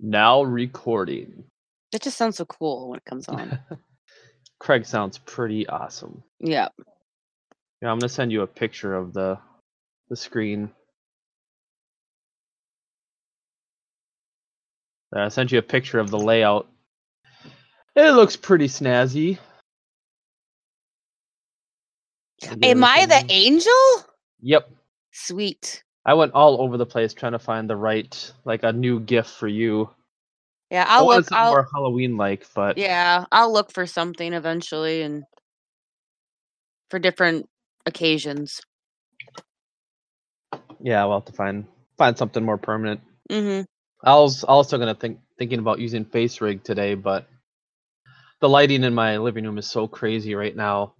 Now recording. That just sounds so cool when it comes on. Craig sounds pretty awesome. yeah. Yeah, I'm gonna send you a picture of the the screen. Uh, I sent you a picture of the layout. It looks pretty snazzy. Am I the angel? Yep. Sweet. I went all over the place trying to find the right, like a new gift for you. Yeah, I I'll look. I'll, more Halloween like, but yeah, I'll look for something eventually and for different occasions. yeah, we'll have to find find something more permanent. Mm-hmm. I was also gonna think thinking about using FaceRig today, but the lighting in my living room is so crazy right now.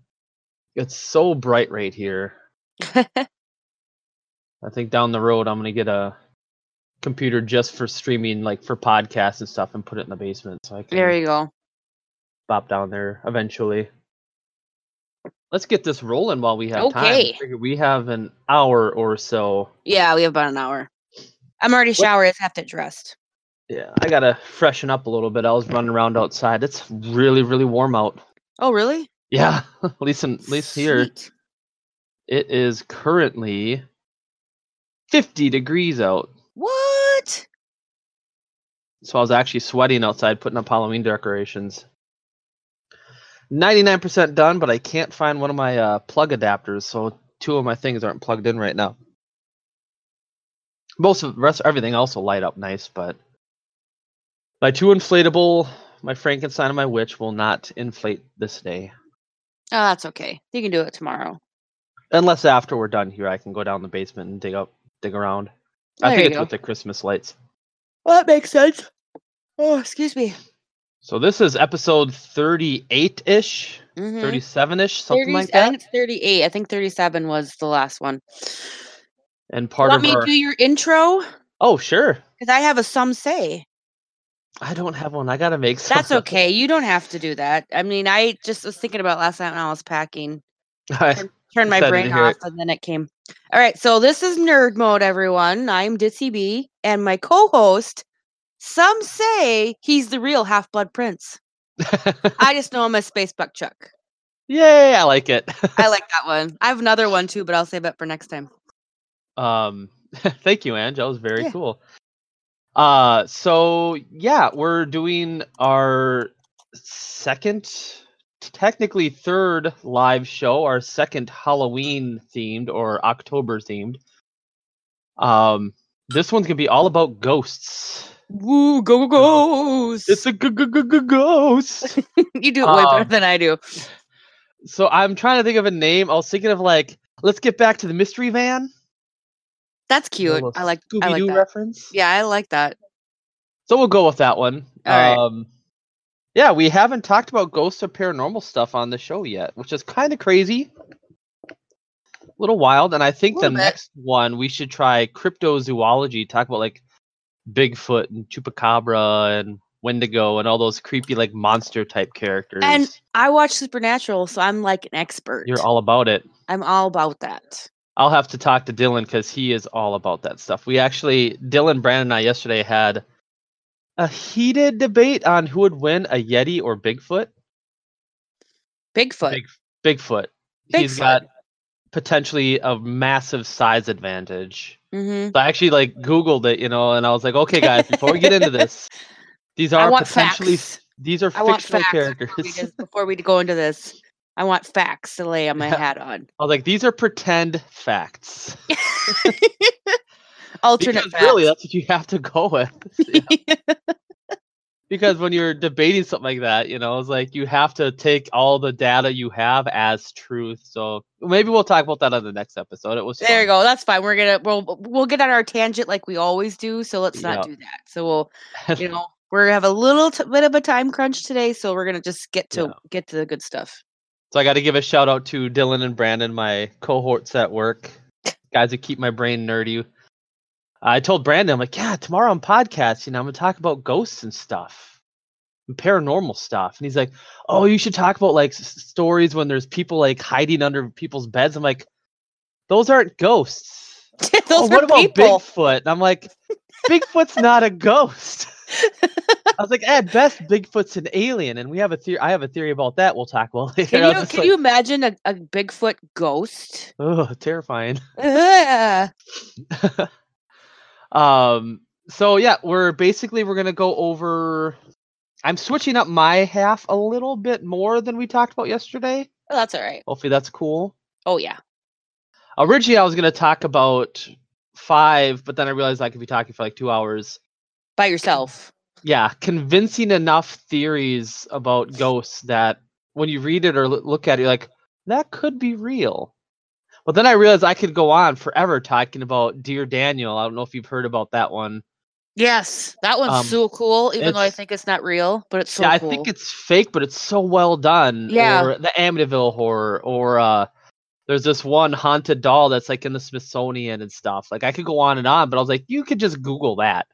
It's so bright right here. I think down the road I'm gonna get a computer just for streaming, like for podcasts and stuff, and put it in the basement so I can there you go. pop down there eventually. Let's get this rolling while we have time. Okay. Figure We have an hour or so. Yeah, we have about an hour. I'm already showered. I have to get dressed. Yeah, I gotta freshen up a little bit. I was running around outside. It's really, really warm out. Oh, really? Yeah, at least in, at least here it is currently 50 degrees out. What? So I was actually sweating outside putting up Halloween decorations. 99% done, but I can't find one of my uh, plug adapters, so two of my things aren't plugged in right now. Most of the rest, everything else will light up nice, but my two inflatable, my Frankenstein and my witch will not inflate this day. Oh, that's okay. You can do it tomorrow. Unless after we're done here, I can go down the basement and dig up, dig around. I There think it's go. with the Christmas lights. Well, that makes sense. Oh, excuse me. So this is episode 38 ish, Mm-hmm. 37 ish, something like I that. think it's 38. I think 37 was the last one. And part want of me our do your intro? oh sure, Because I have a some say. I don't have one. I gotta make some. That's okay. You don't have to do that. I mean, I just was thinking about last night when I was packing. I- Turned my brain off, it. and then it came. All right, so this is nerd mode, everyone. I'm Ditsy B, and my co-host. Some say he's the real Half Blood Prince. I just know him as Space Buck Chuck. Yay! I like it. I like that one. I have another one too, but I'll save it for next time. um, thank you, Ange. That was very Yeah. cool. Uh, so yeah, we're doing our second, technically third live show, our second Halloween themed or October themed. Um, this one's gonna be all about ghosts. Woo, go go goes! It's a g- g- g- g- ghost. you do it way better um, than I do. so I'm trying to think of a name. I was thinking of like, let's get back to the mystery van. That's cute. I like. Scooby I like Doo that. reference. Yeah, I like that. So we'll go with that one. All right. Yeah, we haven't talked about ghosts or paranormal stuff on the show yet, which is kind of crazy. A little wild, and I think the bit. next one we should try cryptozoology. Talk about like Bigfoot and Chupacabra and Wendigo and all those creepy like monster type characters. And I watch Supernatural, so I'm like an expert. You're all about it. I'm all about that. I'll have to talk to Dylan because he is all about that stuff. We actually, Dylan, Brandon, and I yesterday had a heated debate on who would win a Yeti or Bigfoot. Bigfoot. Big, Bigfoot. He's got potentially a massive size advantage. hmm So I actually like Googled it, you know, and I was like, okay, guys, before we get into this, these are potentially facts. these are I fictional characters. Before we, before we go into this, I want facts to lay on my Yeah. hat on. I was like, these are pretend facts. Alternate Because really, that's what you have to go with. Yeah. because when you're debating something like that, you know, it's like you have to take all the data you have as truth. So maybe we'll talk about that on the next episode. It was There you go. That's fine. We're gonna we'll we'll get on our tangent like we always do. So let's not Yep. do that. So we'll you know we're gonna have a little t- bit of a time crunch today. So we're gonna just get to Yeah. get to the good stuff. So I got to give a shout out to Dylan and Brandon, my cohorts at work, guys who keep my brain nerdy. I told Brandon, I'm like, yeah, tomorrow on podcast, you know, I'm gonna talk about ghosts and stuff, and paranormal stuff. And he's like, oh, you should talk about like s- stories when there's people like hiding under people's beds. I'm like, those aren't ghosts. Those oh, what about people. Bigfoot? And I'm like, Bigfoot's not a ghost. I was like, at best, Bigfoot's an alien, and we have a theory. I have a theory about that. We'll talk about later. Can you can like, you imagine a, a Bigfoot ghost? Oh, terrifying. Um. So yeah, we're basically we're gonna go over. I'm switching up my half a little bit more than we talked about yesterday. Oh, that's all right. Hopefully that's cool. Oh yeah. Originally, I was gonna talk about five, but then I realized I could be talking for like two hours. By yourself. Yeah, convincing enough theories about ghosts that when you read it or look at it, you're like, that could be real. But then I realized I could go on forever talking about Dear Daniel. I don't know if you've heard about that one. Yes, that one's Um, so cool. Even though I think it's not real, but it's so yeah, cool. I think it's fake, but it's so well done. Yeah. Or the Amityville horror, or uh, there's this one haunted doll that's like in the Smithsonian and stuff. Like I could go on and on, but I was like, you could just Google that.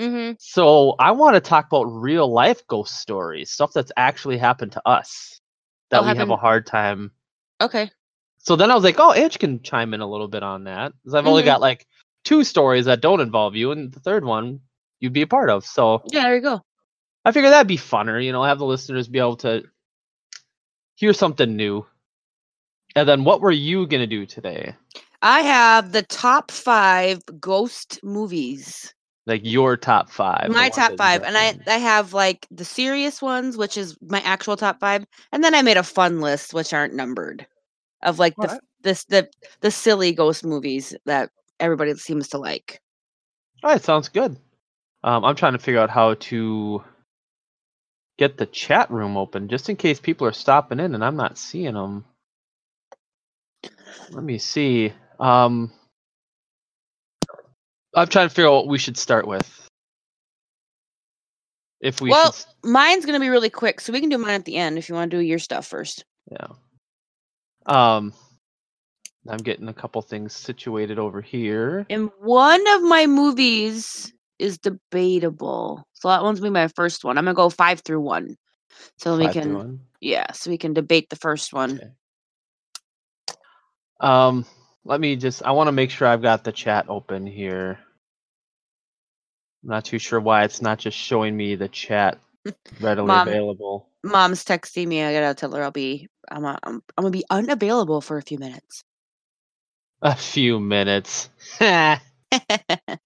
mm-hmm. So I want to talk about real life ghost stories, stuff that's actually happened to us that we have a hard time. Okay. So then I was like, oh, Edge can chime in a little bit on that because I've only Mhm. got like two stories that don't involve you, and the third one you'd be a part of. So Yeah, there you go. I figured that'd be funner, you know, have the listeners be able to hear something new. And then what were you gonna do today? I have the top five ghost movies. Like your top five. my top five, and I. I have like the serious ones, which is my actual top five, and then I made a fun list, which aren't numbered, of like the this the the silly ghost movies that everybody seems to like. All right, sounds good. Um, I'm trying to figure out how to get the chat room open, just in case people are stopping in and I'm not seeing them. Let me see. Um, I'm trying to figure out what we should start with. If we Well, should, Mine's gonna be really quick, so we can do mine at the end if you want to do your stuff first. yeah. Um, I'm getting a couple things situated over here. And one of my movies is debatable, so that one's gonna be my first one. I'm gonna go five through one, so we Five through can yeah, so we can debate the first one. Okay. Um, let me just. I want to make sure I've got the chat open here. I'm not too sure why it's not just showing me the chat readily Mom. available. Mom's texting me. I gotta tell her I'll be I'm uh, I'm, I'm gonna be unavailable for a few minutes. A few minutes.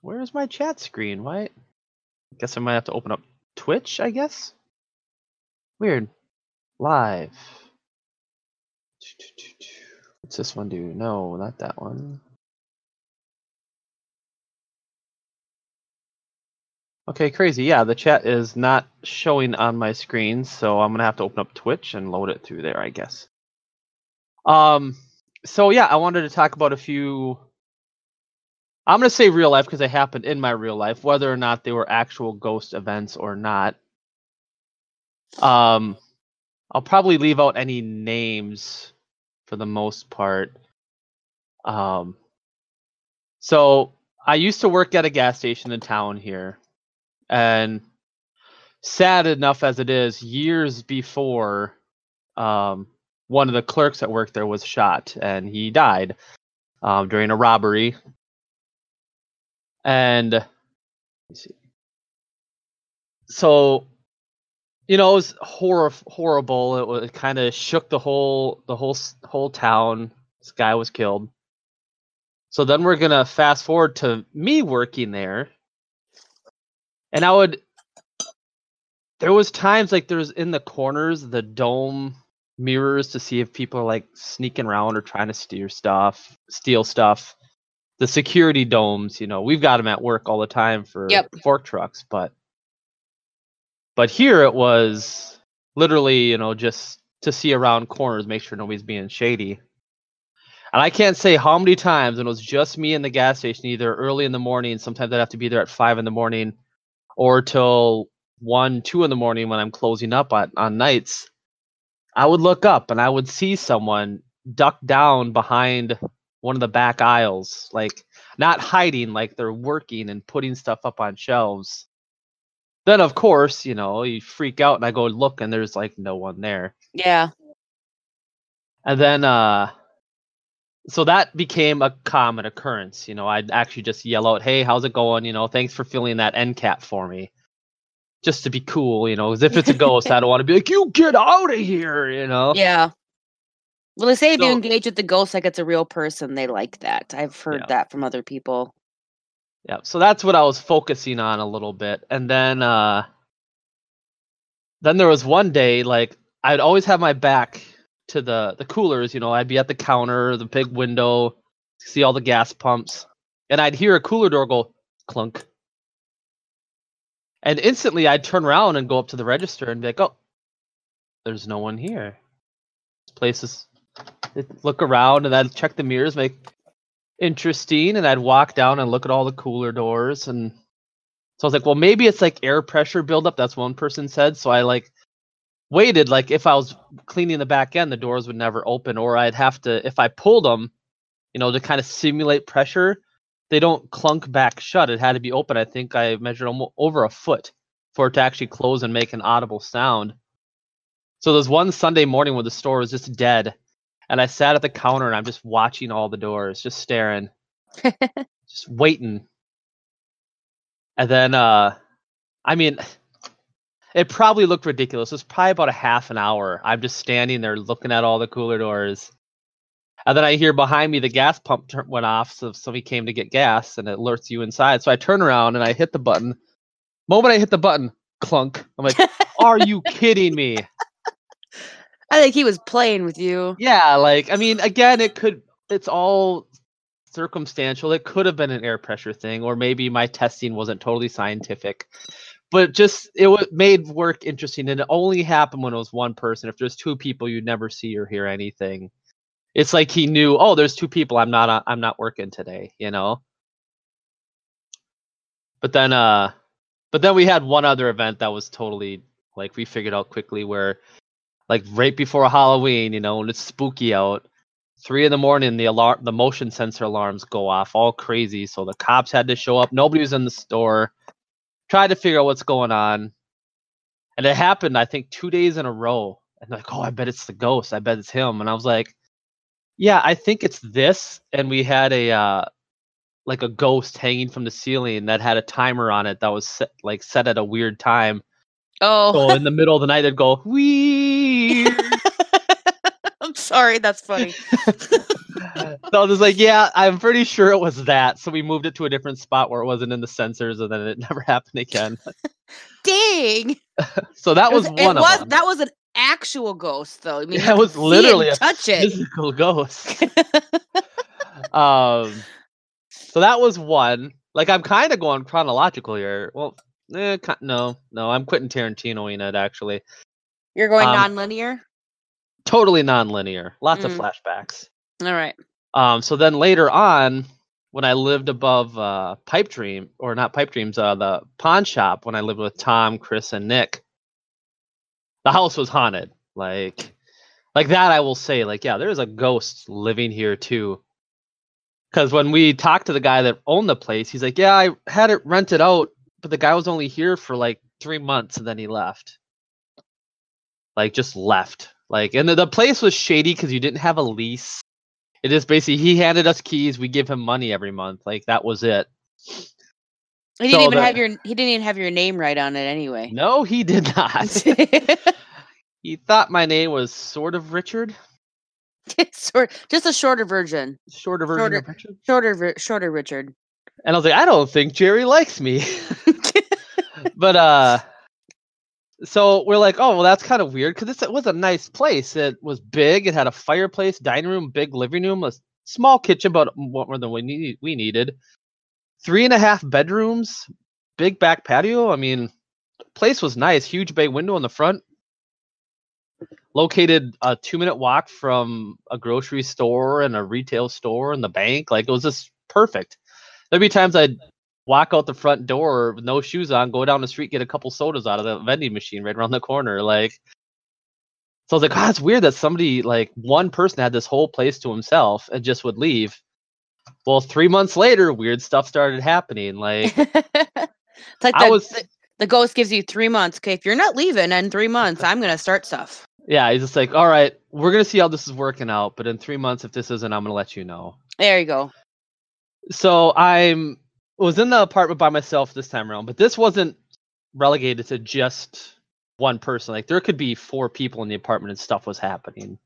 Where's my chat screen? Why? I guess I might have to open up Twitch. I guess. Weird. Live. What's this one do? No, not that one. Okay, crazy. Yeah, the chat is not showing on my screen, so I'm gonna have to open up Twitch and load it through there, I guess. Um, so yeah, I wanted to talk about a few. I'm gonna say real life because they happened in my real life, whether or not they were actual ghost events or not. Um, I'll probably leave out any names for the most part. Um, so I used to work at a gas station in town here, and sad enough as it is, years before, um, one of the clerks that worked there was shot and he died um, during a robbery. And so you know, it was hor- horrible. It, was, kind of shook the whole the whole whole town. This guy was killed. So then we're gonna fast forward to me working there, and I would. There was times like there's in the corners the dome mirrors to see if people are like sneaking around or trying to steal stuff, steal stuff. The security domes, you know, we've got them at work all the time for Yep. fork trucks, but but here it was literally, you know, just to see around corners, make sure nobody's being shady. And I can't say how many times when it was just me in the gas station, either early in the morning, sometimes I'd have to be there at five in the morning, or till one, two in the morning when I'm closing up on, on nights. I would look up and I would see someone duck down behind one of the back aisles, like not hiding, like they're working and putting stuff up on shelves. Then, of course, you know, you freak out and I go look and there's like no one there. Yeah. And then uh so that became a common occurrence. You know, I'd actually just yell out, "Hey, how's it going? You know, thanks for filling that end cap for me." Just to be cool, you know, as if it's a ghost, I don't want to be like, "You get out of here," you know. Yeah. Well, they say if you engage with the ghost like it's a real person, they like that. I've heard Yeah. that from other people. Yeah, so that's what I was focusing on a little bit. And then uh then there was one day like I'd always have my back to the the coolers, you know, I'd be at the counter, the big window, see all the gas pumps, and I'd hear a cooler door go clunk. And instantly I'd turn around and go up to the register and be like, "Oh, there's no one here." This place is I'd look around and I'd check the mirrors, make interesting and I'd walk down and look at all the cooler doors and so I was like, well maybe it's like air pressure buildup, that's one person said. So I like waited like if I was cleaning the back end, the doors would never open, or I'd have to if I pulled them, you know, to kind of simulate pressure, they don't clunk back shut. It had to be open. I think I measured almost over a foot for it to actually close and make an audible sound. So there's one Sunday morning where the store was just dead and I sat at the counter and I'm just watching all the doors, just staring, just waiting. And then, uh, I mean, it probably looked ridiculous. It was probably about a half an hour. I'm just standing there looking at all the cooler doors. And then I hear behind me the gas pump turn went off, so somebody came to get gas, and it alerts you inside. So I turn around and I hit the button. Moment I hit the button, clunk. I'm like, "Are you kidding me?" I think he was playing with you. Yeah, like I mean, again, it could. It's all circumstantial. It could have been an air pressure thing, or maybe my testing wasn't totally scientific. But just it wa made work interesting, and it only happened when it was one person. If there's two people, you'd never see or hear anything. It's like he knew. Oh, there's two people. I'm not. on- I'm not working today. You know. But then, uh, but then we had one other event that was totally like we figured out quickly where like right before Halloween, you know, when it's spooky out, three in the morning, the alarm, the motion sensor alarms go off, all crazy. So the cops had to show up. Nobody was in the store. Tried to figure out what's going on, and it happened. I think two days in a row. And like, oh, I bet it's the ghost. I bet it's him. And I was like, yeah, I think it's this. And we had a uh, like a ghost hanging from the ceiling that had a timer on it that was set, like set at a weird time. Oh, So in the middle of the night, it'd go weird. I'm sorry. That's funny. so I was just like, yeah, I'm pretty sure it was that. So we moved it to a different spot where it wasn't in the sensors, and then it never happened again. Dang. So that It was, it one was of them. that was an actual ghost, though. I mean, Yeah, it was literally a touch it. Physical ghost. um, so that was one. Like I'm kind of going chronological here. Well, eh, no, no, I'm Quentin Tarantinoing it actually. You're going um, non-linear. Totally non-linear. Lots of Mm. flashbacks. All right. Um, so then later on, when I lived above uh, Pipe Dream, or not Pipe Dreams, uh, the pawn shop, when I lived with Tom, Chris, and Nick, the house was haunted. Like, like that, I will say, like, yeah, there's a ghost living here too. Because when we talked to the guy that owned the place, he's like, yeah, I had it rented out, but the guy was only here for like three months and then he left. Like, just left. Like, and the, the place was shady because you didn't have a lease. It is basically he handed us keys. We give him money every month. Like that was it. He didn't So even the- have your he didn't even have your name right on it anyway. No, he did not. he thought my name was sort of Richard, Sort, just a shorter version, shorter version Shorter. of Richard. shorter, shorter Richard. And I was like, I don't think Jerry likes me. but uh, so we're like, oh well, that's kind of weird because it was a nice place. It was big. It had a fireplace, dining room, big living room, a small kitchen, but more than we need, we needed. Three and a half bedrooms, big back patio. I mean, place was nice. Huge bay window in the front. Located a two minute walk from a grocery store and a retail store and the bank. Like it was just perfect. There'd be times I'd walk out the front door with no shoes on, go down the street, get a couple sodas out of the vending machine right around the corner. Like, so I was like, oh, it's weird that somebody, like, one person had this whole place to himself and just would leave. Well, three months later, weird stuff started happening. Like, it's like I the, was- the, the ghost gives you three months. Okay, if you're not leaving in three months, I'm gonna start stuff. Yeah, he's just like, all right, we're gonna see how this is working out, but in three months, if this isn't, I'm gonna let you know. There you go. So I'm was in the apartment by myself this time around, but this wasn't relegated to just one person. Like there could be four people in the apartment and stuff was happening.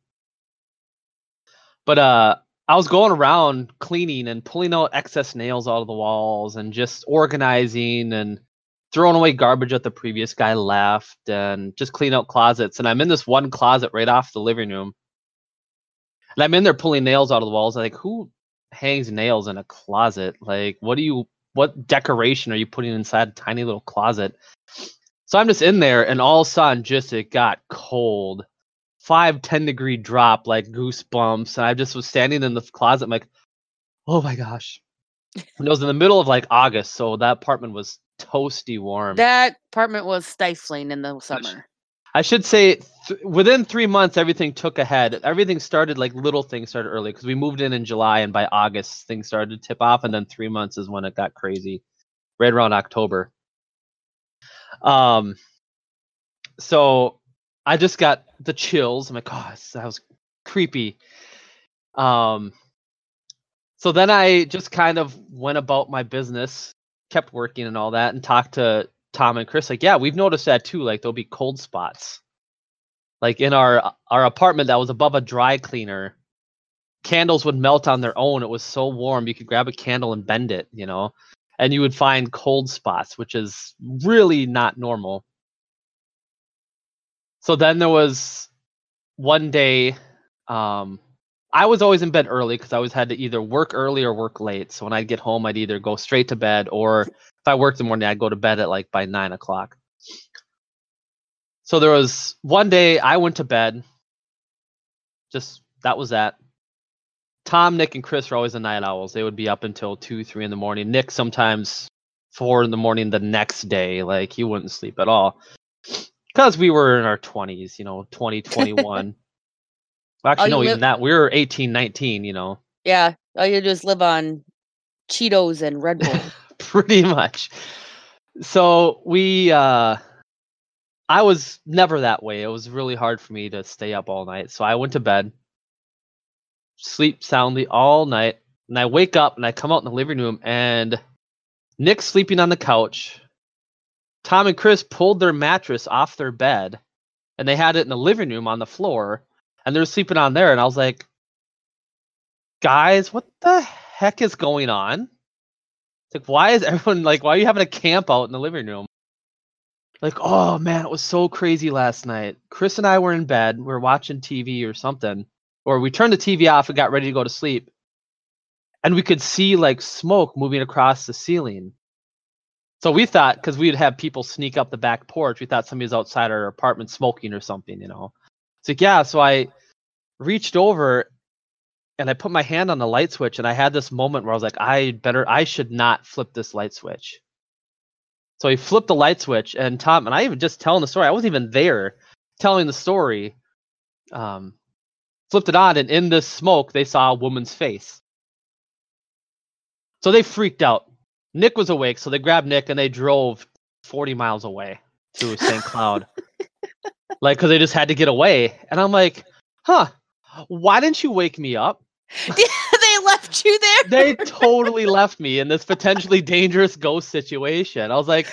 But uh I was going around cleaning and pulling out excess nails out of the walls and just organizing and throwing away garbage that the previous guy left and just clean out closets. And I'm in this one closet right off the living room. And I'm in there pulling nails out of the walls. I'm like, who hangs nails in a closet? Like, what do you what decoration are you putting inside a tiny little closet? So I'm just in there and all of a sudden just it got cold five, 10 degree drop, like goosebumps. And I just was standing in the closet, I'm like, oh my gosh. And it was in the middle of like August, so that apartment was toasty warm. That apartment was stifling in the summer. I should say th- within three months, everything took ahead. Everything started like little things started early because we moved in in July, and by August things started to tip off, and then three months is when it got crazy, right around October. Um, so I just got the chills. I'm like, oh, that was creepy. Um, so then I just kind of went about my business, kept working and all that, and talked to Tom and Chris. Like, yeah, we've noticed that too. Like, there'll be cold spots. Like in our our apartment that was above a dry cleaner, candles would melt on their own. It was so warm you could grab a candle and bend it, you know, and you would find cold spots, which is really not normal. So then there was one day, um, I was always in bed early because I always had to either work early or work late. So when I'd get home, I'd either go straight to bed or if I worked in the morning, I'd go to bed at like by nine o'clock. So there was one day I went to bed. Just that was that. Tom, Nick, and Chris were always the night owls. They would be up until two, three in the morning. Nick sometimes four in the morning the next day. Like he wouldn't sleep at all because we were in our 20s, you know, 2021. Actually, no, live- even that. We were 18, 19, you know. Yeah. All you just live on Cheetos and Red Bull. Pretty much. So we, uh, I was never that way. It was really hard for me to stay up all night. So I went to bed, sleep soundly all night, and I wake up and I come out in the living room and Nick's sleeping on the couch Tom and Chris pulled their mattress off their bed and they had it in the living room on the floor and they were sleeping on there. And I was like, guys, what the heck is going on? It's like, why is everyone like, why are you having a camp out in the living room? Like, oh man, it was so crazy last night. Chris and I were in bed, we were watching TV or something, or we turned the TV off and got ready to go to sleep. And we could see like smoke moving across the ceiling. So we thought because we'd have people sneak up the back porch, we thought somebody was outside our apartment smoking or something, you know. It's like, yeah, so I reached over and I put my hand on the light switch and I had this moment where I was like, I better I should not flip this light switch. So he flipped the light switch and Tom and I even just telling the story. I wasn't even there telling the story. Um flipped it on and in this smoke they saw a woman's face. So they freaked out. Nick was awake, so they grabbed Nick and they drove 40 miles away to St. Cloud. like, because they just had to get away. And I'm like, huh, why didn't you wake me up? they left you there? they totally left me in this potentially dangerous ghost situation. I was like,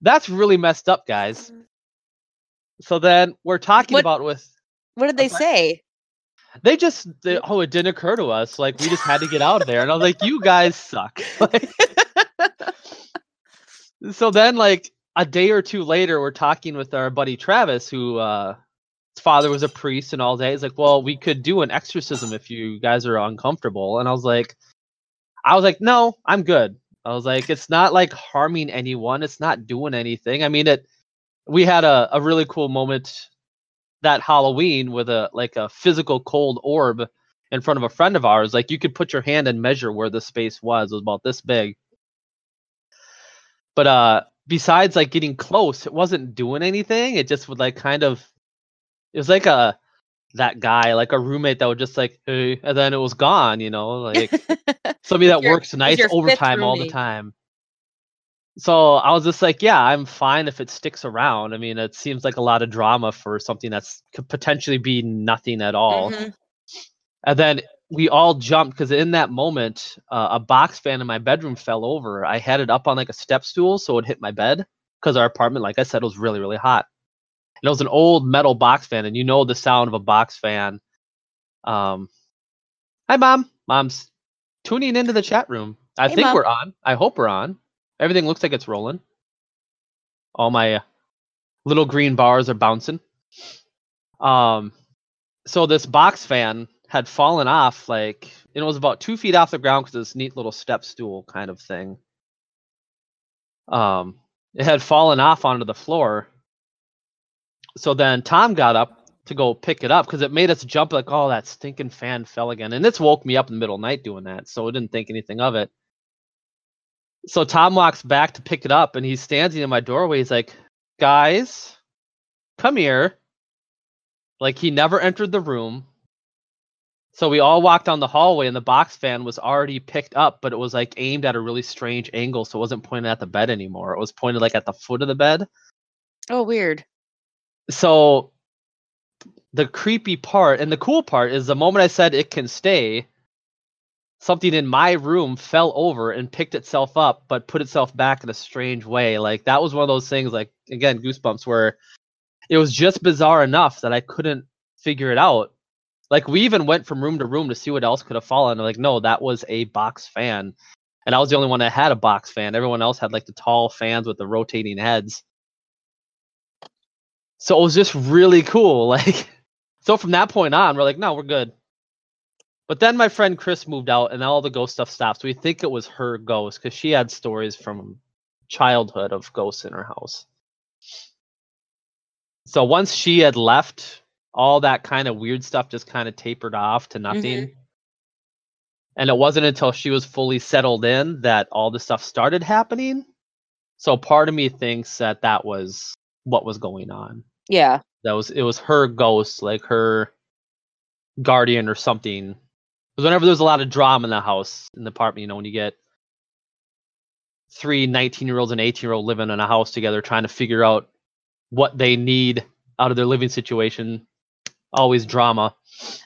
that's really messed up, guys. So then we're talking what, about with. What did they say? They just, they, oh, it didn't occur to us. Like, we just had to get out of there. And I was like, you guys suck. Like, so then like a day or two later we're talking with our buddy travis who uh father was a priest and all day he's like well we could do an exorcism if you guys are uncomfortable. And i was like i was like no i'm good. I was like it's not like harming anyone it's not doing anything. I mean it we had a, a really cool moment that halloween with a like a physical cold orb in front of a friend of ours like you could put your hand and measure where the space was it was about this big. But uh besides like getting close, it wasn't doing anything. It just would like kind of it was like a that guy, like a roommate that would just like, hey, and then it was gone, you know, like somebody that your, works nice overtime all the time. so I was just like, yeah, I'm fine if it sticks around. I mean, it seems like a lot of drama for something that's could potentially be nothing at all. Mhm. And then we all jumped because in that moment, uh, a box fan in my bedroom fell over. I had it up on like a step stool so it hit my bed because our apartment, like I said, was really, really hot. And it was an old metal box fan, and you know the sound of a box fan. Um, hi, mom. Mom's tuning into the chat room. I Hey, think Mom. we're on. I hope we're on. Everything looks like it's rolling. All my uh, little green bars are bouncing. Um, so this box fan had fallen off, like it was about two feet off the ground because of this neat little step stool kind of thing. Um, it had fallen off onto the floor. So then Tom got up to go pick it up because it made us jump like, oh, that stinking fan fell again. And this woke me up in the middle of the night doing that. So I didn't think anything of it. So Tom walks back to pick it up and he's standing in my doorway. He's like, guys, come here. Like he never entered the room. So we all walked down the hallway and the box fan was already picked up, but it was like aimed at a really strange angle. So it wasn't pointed at the bed anymore. It was pointed like at the foot of the bed. Oh, weird. So the creepy part and the cool part is the moment I said it can stay, something in my room fell over and picked itself up, but put itself back in a strange way. Like that was one of those things, like again, goosebumps, where it was just bizarre enough that I couldn't figure it out. Like we even went from room to room to see what else could have fallen. Like, no, that was a box fan. And I was the only one that had a box fan. Everyone else had like the tall fans with the rotating heads. So it was just really cool. Like, so from that point on, we're like, no, we're good. But then my friend Chris moved out and all the ghost stuff stopped. So we think it was her ghost because she had stories from childhood of ghosts in her house. So once she had left, all that kind of weird stuff just kind of tapered off to nothing. Mm-hmm. And it wasn't until she was fully settled in that all the stuff started happening. So part of me thinks that that was what was going on. Yeah. That was it was her ghost, like her guardian or something. Because whenever there's a lot of drama in the house, in the apartment, you know, when you get three 19 year olds and 18 year old living in a house together trying to figure out what they need out of their living situation, always drama.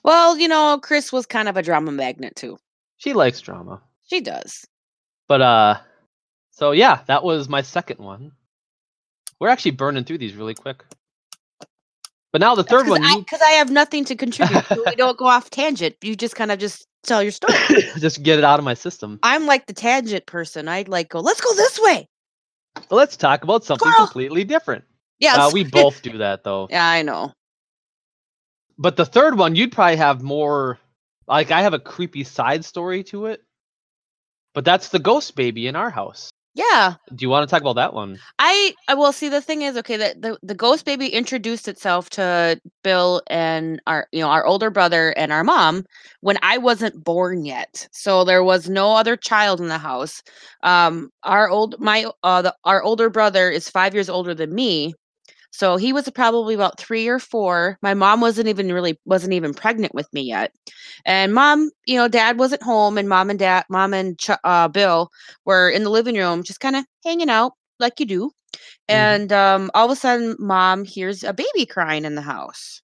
Well, you know, Chris was kind of a drama magnet too. She likes drama. She does. But uh so yeah, that was my second one. We're actually burning through these really quick. But now the third Because one, I, you 'cause I have nothing to contribute. so we don't go off tangent. You just kind of just tell your story. just get it out of my system. I'm like the tangent person. I'd like go, let's go this way. But let's talk about something Squirrel! completely different. Yeah. Uh, we both do that though. yeah, I know. But the third one, you'd probably have more. Like I have a creepy side story to it. But that's the ghost baby in our house. Yeah. Do you want to talk about that one? I I will see the thing is okay that the, the ghost baby introduced itself to Bill and our you know our older brother and our mom when I wasn't born yet. So there was no other child in the house. Um our old my uh the, our older brother is 5 years older than me. So he was probably about 3 or 4. My mom wasn't even really wasn't even pregnant with me yet. And mom, you know, dad wasn't home and mom and dad mom and Ch- uh Bill were in the living room just kind of hanging out like you do. And um, all of a sudden, mom hears a baby crying in the house.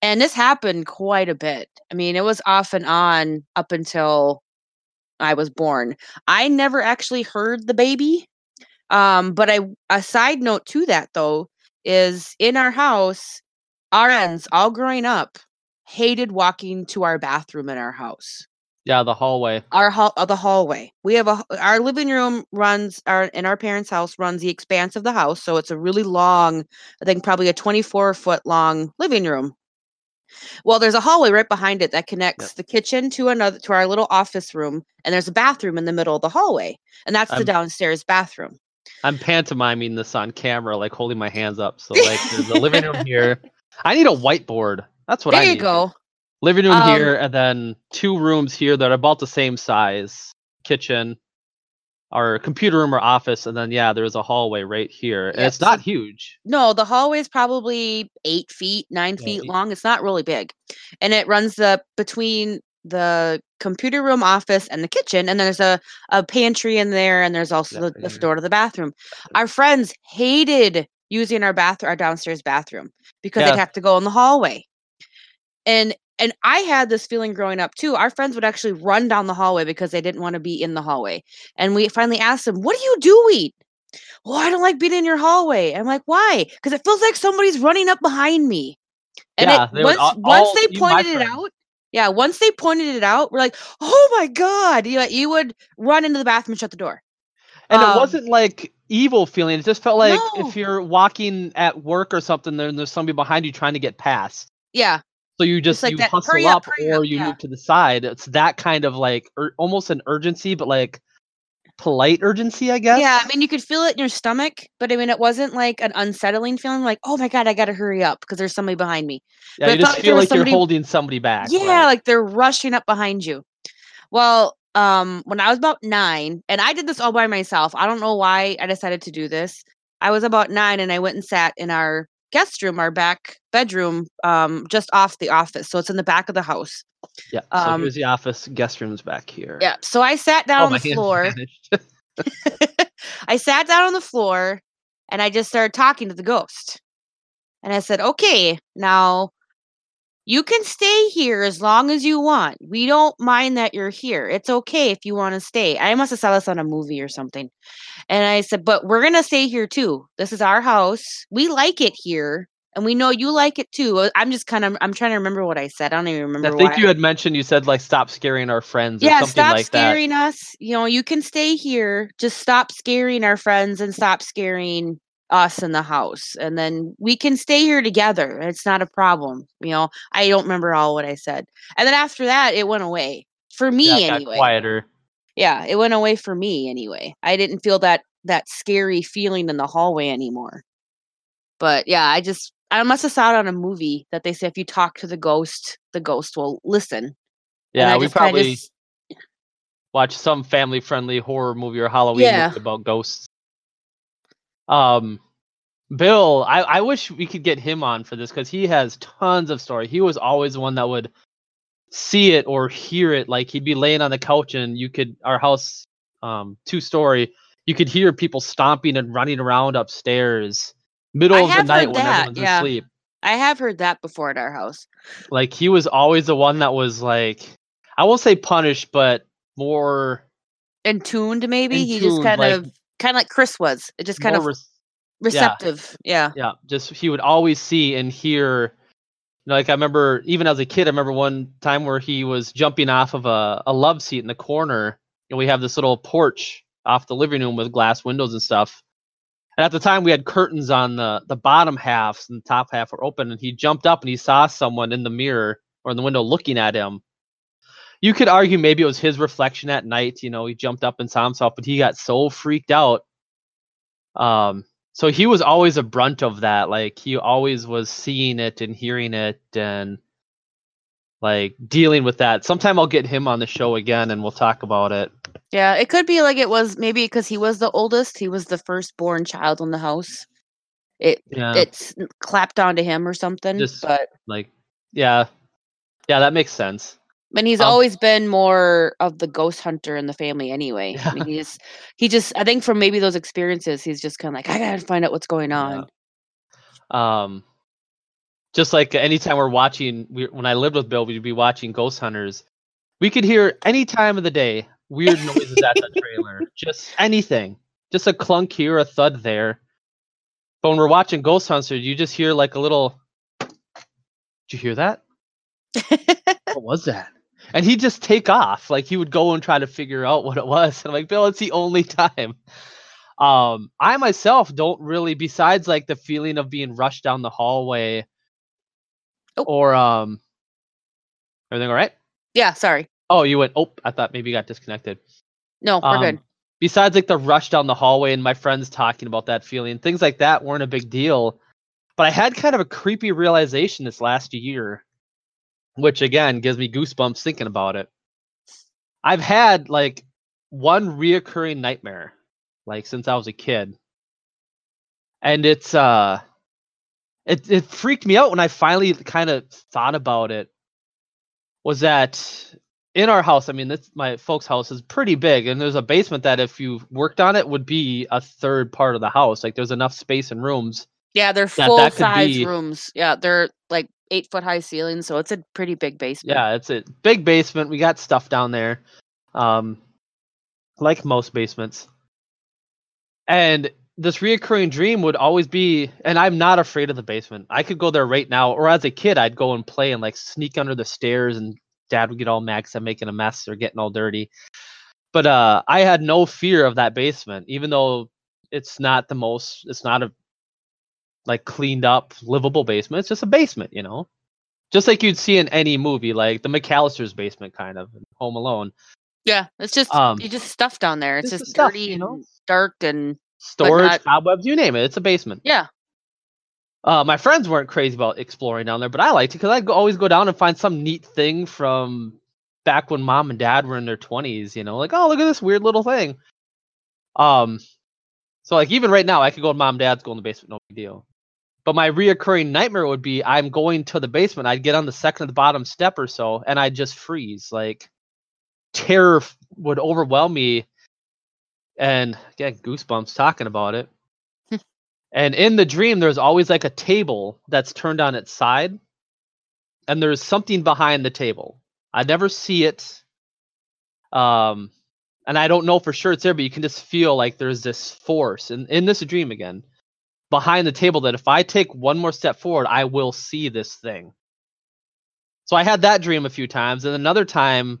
And this happened quite a bit. I mean, it was off and on up until I was born. I never actually heard the baby. Um, but I a side note to that though is in our house, our ends all growing up hated walking to our bathroom in our house. Yeah, the hallway. our hall uh, the hallway. We have a our living room runs our in our parents house runs the expanse of the house so it's a really long i think probably a 24 foot long living room. Well there's a hallway right behind it that connects the kitchen to another to our little office room and there's a bathroom in the middle of the hallway and that's the I'm- downstairs bathroom I'm pantomiming this on camera, like holding my hands up. So like there's a living room here. I need a whiteboard. That's what there I need. There you go Living room Um, here, and then two rooms here that are about the same size. Kitchen, our computer room or office, and then yeah, there's a hallway right here. And Yep, it's not huge. No, the hallway is probably eight feet, nine Yeah, feet eight- long. It's not really big, and it runs the between the computer room, office, and the kitchen, and there's a, a pantry in there, and there's also the, the door to the bathroom. Our friends hated using our bathroom, our downstairs bathroom, because Yeah. they'd have to go in the hallway. And and I had this feeling growing up too. Our friends would actually run down the hallway because they didn't want to be in the hallway. And we finally asked them, "What are you doing?" Well, I don't like being in your hallway. I'm like, why? Because it feels like somebody's running up behind me. And Yeah, it, once all- once they pointed it out, yeah, once they pointed it out, we're like, oh my god! You you would run into the bathroom and shut the door. And Um, it wasn't like evil feeling. It just felt like No. if you're walking at work or something, then there's somebody behind you trying to get past. Yeah, So you just like you that, hustle up, up, or up," you yeah. move to the side. It's that kind of like ur- almost an urgency, but like polite urgency, I guess. yeah. I mean, you could feel it in your stomach, but I mean, it wasn't like an unsettling feeling. Like, oh my god, I gotta hurry up because there's somebody behind me. yeah. but You just felt like there feel like somebody- you're holding somebody back. Yeah, right? like they're rushing up behind you. Well, um, when I was about nine, and I did this all by myself. I don't know why I decided to do this. I was about nine, and I went and sat in our guest room, our back bedroom, um, just off the office. So it's in the back of the house. yeah. So um, here's the office. Guest room's back here. Yeah. So I sat down Oh, on the floor. I sat down on the floor and I just started talking to the ghost. And I said, okay, now you can stay here as long as you want. We don't mind that you're here. It's okay if you want to stay. I must have saw this on a movie or something. And I said, but we're going to stay here too. This is our house. We like it here. And we know you like it too. Uh, I'm just kind of, I'm trying to remember what I said. I don't even remember I think you had mentioned you said like stop scaring our friends or yeah something stop like scaring us you know you can stay here just stop scaring our friends and stop scaring us in the house and then we can stay here together it's not a problem you know i don't remember all what i said and then after that it went away for me Yeah, anyway quieter. yeah it went away for me anyway i didn't feel that that scary feeling in the hallway anymore but yeah i just i must have saw it on a movie that they say if you talk to the ghost the ghost will listen Yeah, we probably just- watch some family friendly horror movie or Halloween Yeah. about ghosts. Um, Bill, I, I wish we could get him on for this because he has tons of story. He was always the one that would see it or hear it. Like he'd be laying on the couch and you could our house, um, two story, you could hear people stomping and running around upstairs, middle of the night when that, everyone's yeah. asleep. I have heard that before at our house. Like he was always the one that was like, I won't say punished, but more And tuned, maybe In he just kind like- of, kind of like Chris was. It just kind more of res- receptive. Yeah. yeah just he would always see and hear you know, like i remember even as a kid i remember one time where he was jumping off of a, a love seat in the corner and we have this little porch off the living room with glass windows and stuff and at the time we had curtains on the the bottom halves and the top half were open and he jumped up and he saw someone in the mirror or in the window looking at him you could argue maybe it was his reflection at night you know he jumped up and saw himself but he got so freaked out um so he was always a brunt of that like he always was seeing it and hearing it and like dealing with that sometime i'll get him on the show again and we'll talk about it Yeah. It could be like it was maybe because he was the oldest. He was the firstborn child in the house. It yeah it's clapped onto him or something. Just- but like yeah yeah that makes sense and he's um, always been more of the ghost hunter in the family anyway. I mean, he just he just I think from maybe those experiences, he's just kind of like I gotta find out what's going on. um just like anytime we're watching we, when i lived with bill we'd be watching ghost hunters. We could hear any time of the day weird noises at the trailer just anything. Just a clunk here a thud there. But when we're watching ghost hunters you just hear like a little did you hear that? What was that and he'd just take off like he would go and try to figure out what it was and i'm like bill it's the only time um i myself don't really besides like the feeling of being rushed down the hallway Oh. or um everything all right yeah. Sorry. oh you went oh i thought maybe you got disconnected No, we're um, good. besides like the rush down the hallway and my friends talking about that feeling things like that weren't a big deal but i had kind of a creepy realization this last year which again gives me goosebumps thinking about it i've had like one reoccurring nightmare like since i was a kid and it's uh it, it freaked me out when i finally kind of thought about it was that in our house, I mean, this my folks' house is pretty big, and there's a basement that if you worked on it would be a third part of the house. Like there's enough space and rooms. Yeah, they're full size be- rooms. Yeah, they're like eight foot high ceilings, so it's a pretty big basement. Yeah, it's a big basement. We got stuff down there, um, like most basements. And this reoccurring dream would always be, and I'm not afraid of the basement. I could go there right now, or as a kid, I'd go and play and like sneak under the stairs, and Dad would get all mad 'cause I'm making a mess or getting all dirty. But uh, I had no fear of that basement, even though it's not the most, it's not a like cleaned up, livable basement. It's just a basement, you know just like you'd see in any movie, like the McCallister's basement, kind of Home Alone. Yeah, it's just Um, you just stuff down there. It's just stuff, dirty you and know? dark and Storage, not- cobwebs, you name it. It's a basement. yeah. Uh, my friends weren't crazy about exploring down there, but I liked it because I'd go, always go down and find some neat thing from back when mom and dad were in their 20s, you know, like, oh, look at this weird little thing. Um, so like even right now, I could go to mom and dad's, go in the basement, no big deal. But my reoccurring nightmare would be I'm going to the basement. I'd get on the second to the bottom step or so, and I'd just freeze. Like terror f- would overwhelm me, and again, goosebumps talking about it. and in the dream, there's always like a table that's turned on its side, and there's something behind the table. I never see it. Um, and I don't know for sure it's there, but you can just feel like there's this force And in this dream again behind the table that if I take one more step forward, I will see this thing. So I had that dream a few times, and another time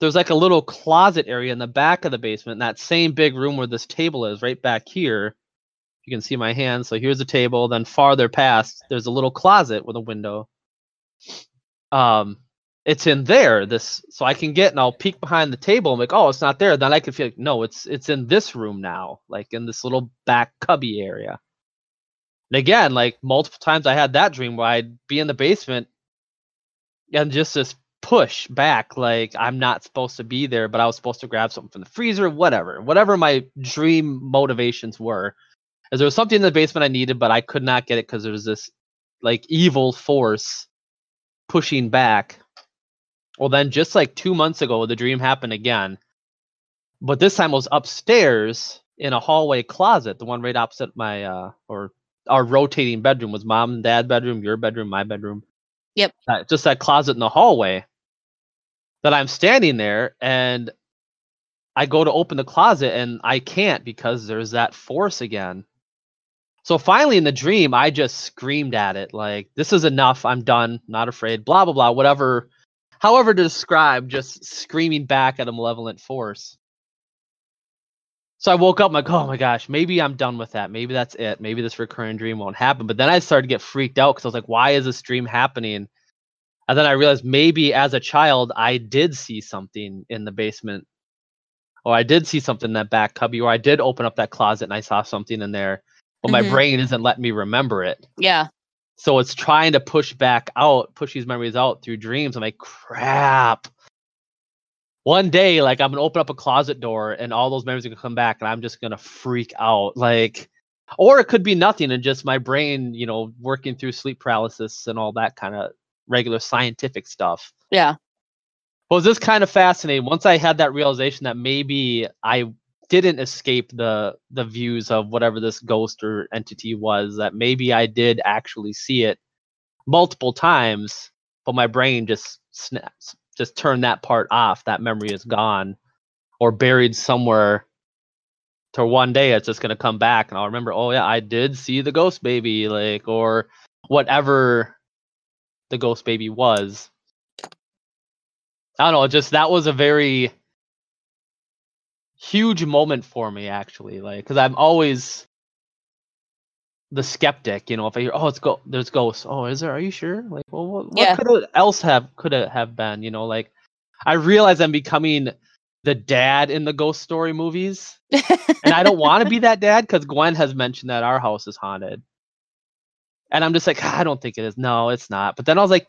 there's like a little closet area in the back of the basement, that same big room where this table is, right back here. You can see my hand. So here's a table. Then farther past, there's a little closet with a window. Um, it's in there. This so I can get and I'll peek behind the table. I'm like, oh, it's not there. Then I can feel like, no, it's it's in this room now, like in this little back cubby area. And again, like multiple times I had that dream where I'd be in the basement and just this push back, like I'm not supposed to be there, but I was supposed to grab something from the freezer, whatever. Whatever my dream motivations were. As there was something in the basement I needed, but I could not get it because there was this like evil force pushing back. Well, then just like two months ago, the dream happened again. But this time it was upstairs in a hallway closet, the one right opposite my uh or our rotating bedroom was mom and dad bedroom, your bedroom, my bedroom. Yep. Uh, just that closet in the hallway. That I'm standing there and I go to open the closet and I can't because there's that force again. So finally in the dream, I just screamed at it like, "This is enough. I'm done. Not afraid." Blah blah blah. Whatever, however to describe, just screaming back at a malevolent force. So I woke up I'm like, oh my gosh, maybe I'm done with that. Maybe that's it. Maybe this recurring dream won't happen. But then I started to get freaked out because I was like, why is this dream happening? And then I realized maybe as a child I did see something in the basement, or I did see something in that back cubby, or I did open up that closet and I saw something in there, but my Mhm. brain isn't letting me remember it. Yeah. So it's trying to push back out, push these memories out through dreams. I'm like, crap. One day, like I'm gonna open up a closet door and all those memories are gonna come back and I'm just gonna freak out. Like or it could be nothing and just my brain, you know, working through sleep paralysis and all that kind of regular scientific stuff. Yeah. Well, just kind of fascinating. Once I had that realization that maybe I didn't escape the the views of whatever this ghost or entity was, that maybe I did actually see it multiple times, but my brain just snaps, just turn that part off. That memory is gone or buried somewhere. To one day it's just gonna come back and I'll remember, oh yeah, I did see the ghost baby, like or whatever the ghost baby was. I don't know, just that was a very huge moment for me actually, like because I'm always the skeptic, you know. If I hear, oh, it's go, there's ghosts. Oh, is there? Are you sure? Like, well, what, what Yeah. could else have could it have been? You know, like I realize I'm becoming the dad in the ghost story movies, and I don't want to be that dad because Gwen has mentioned that our house is haunted, and I'm just like, "Ah, I don't think it is. No, it's not. But then I was like,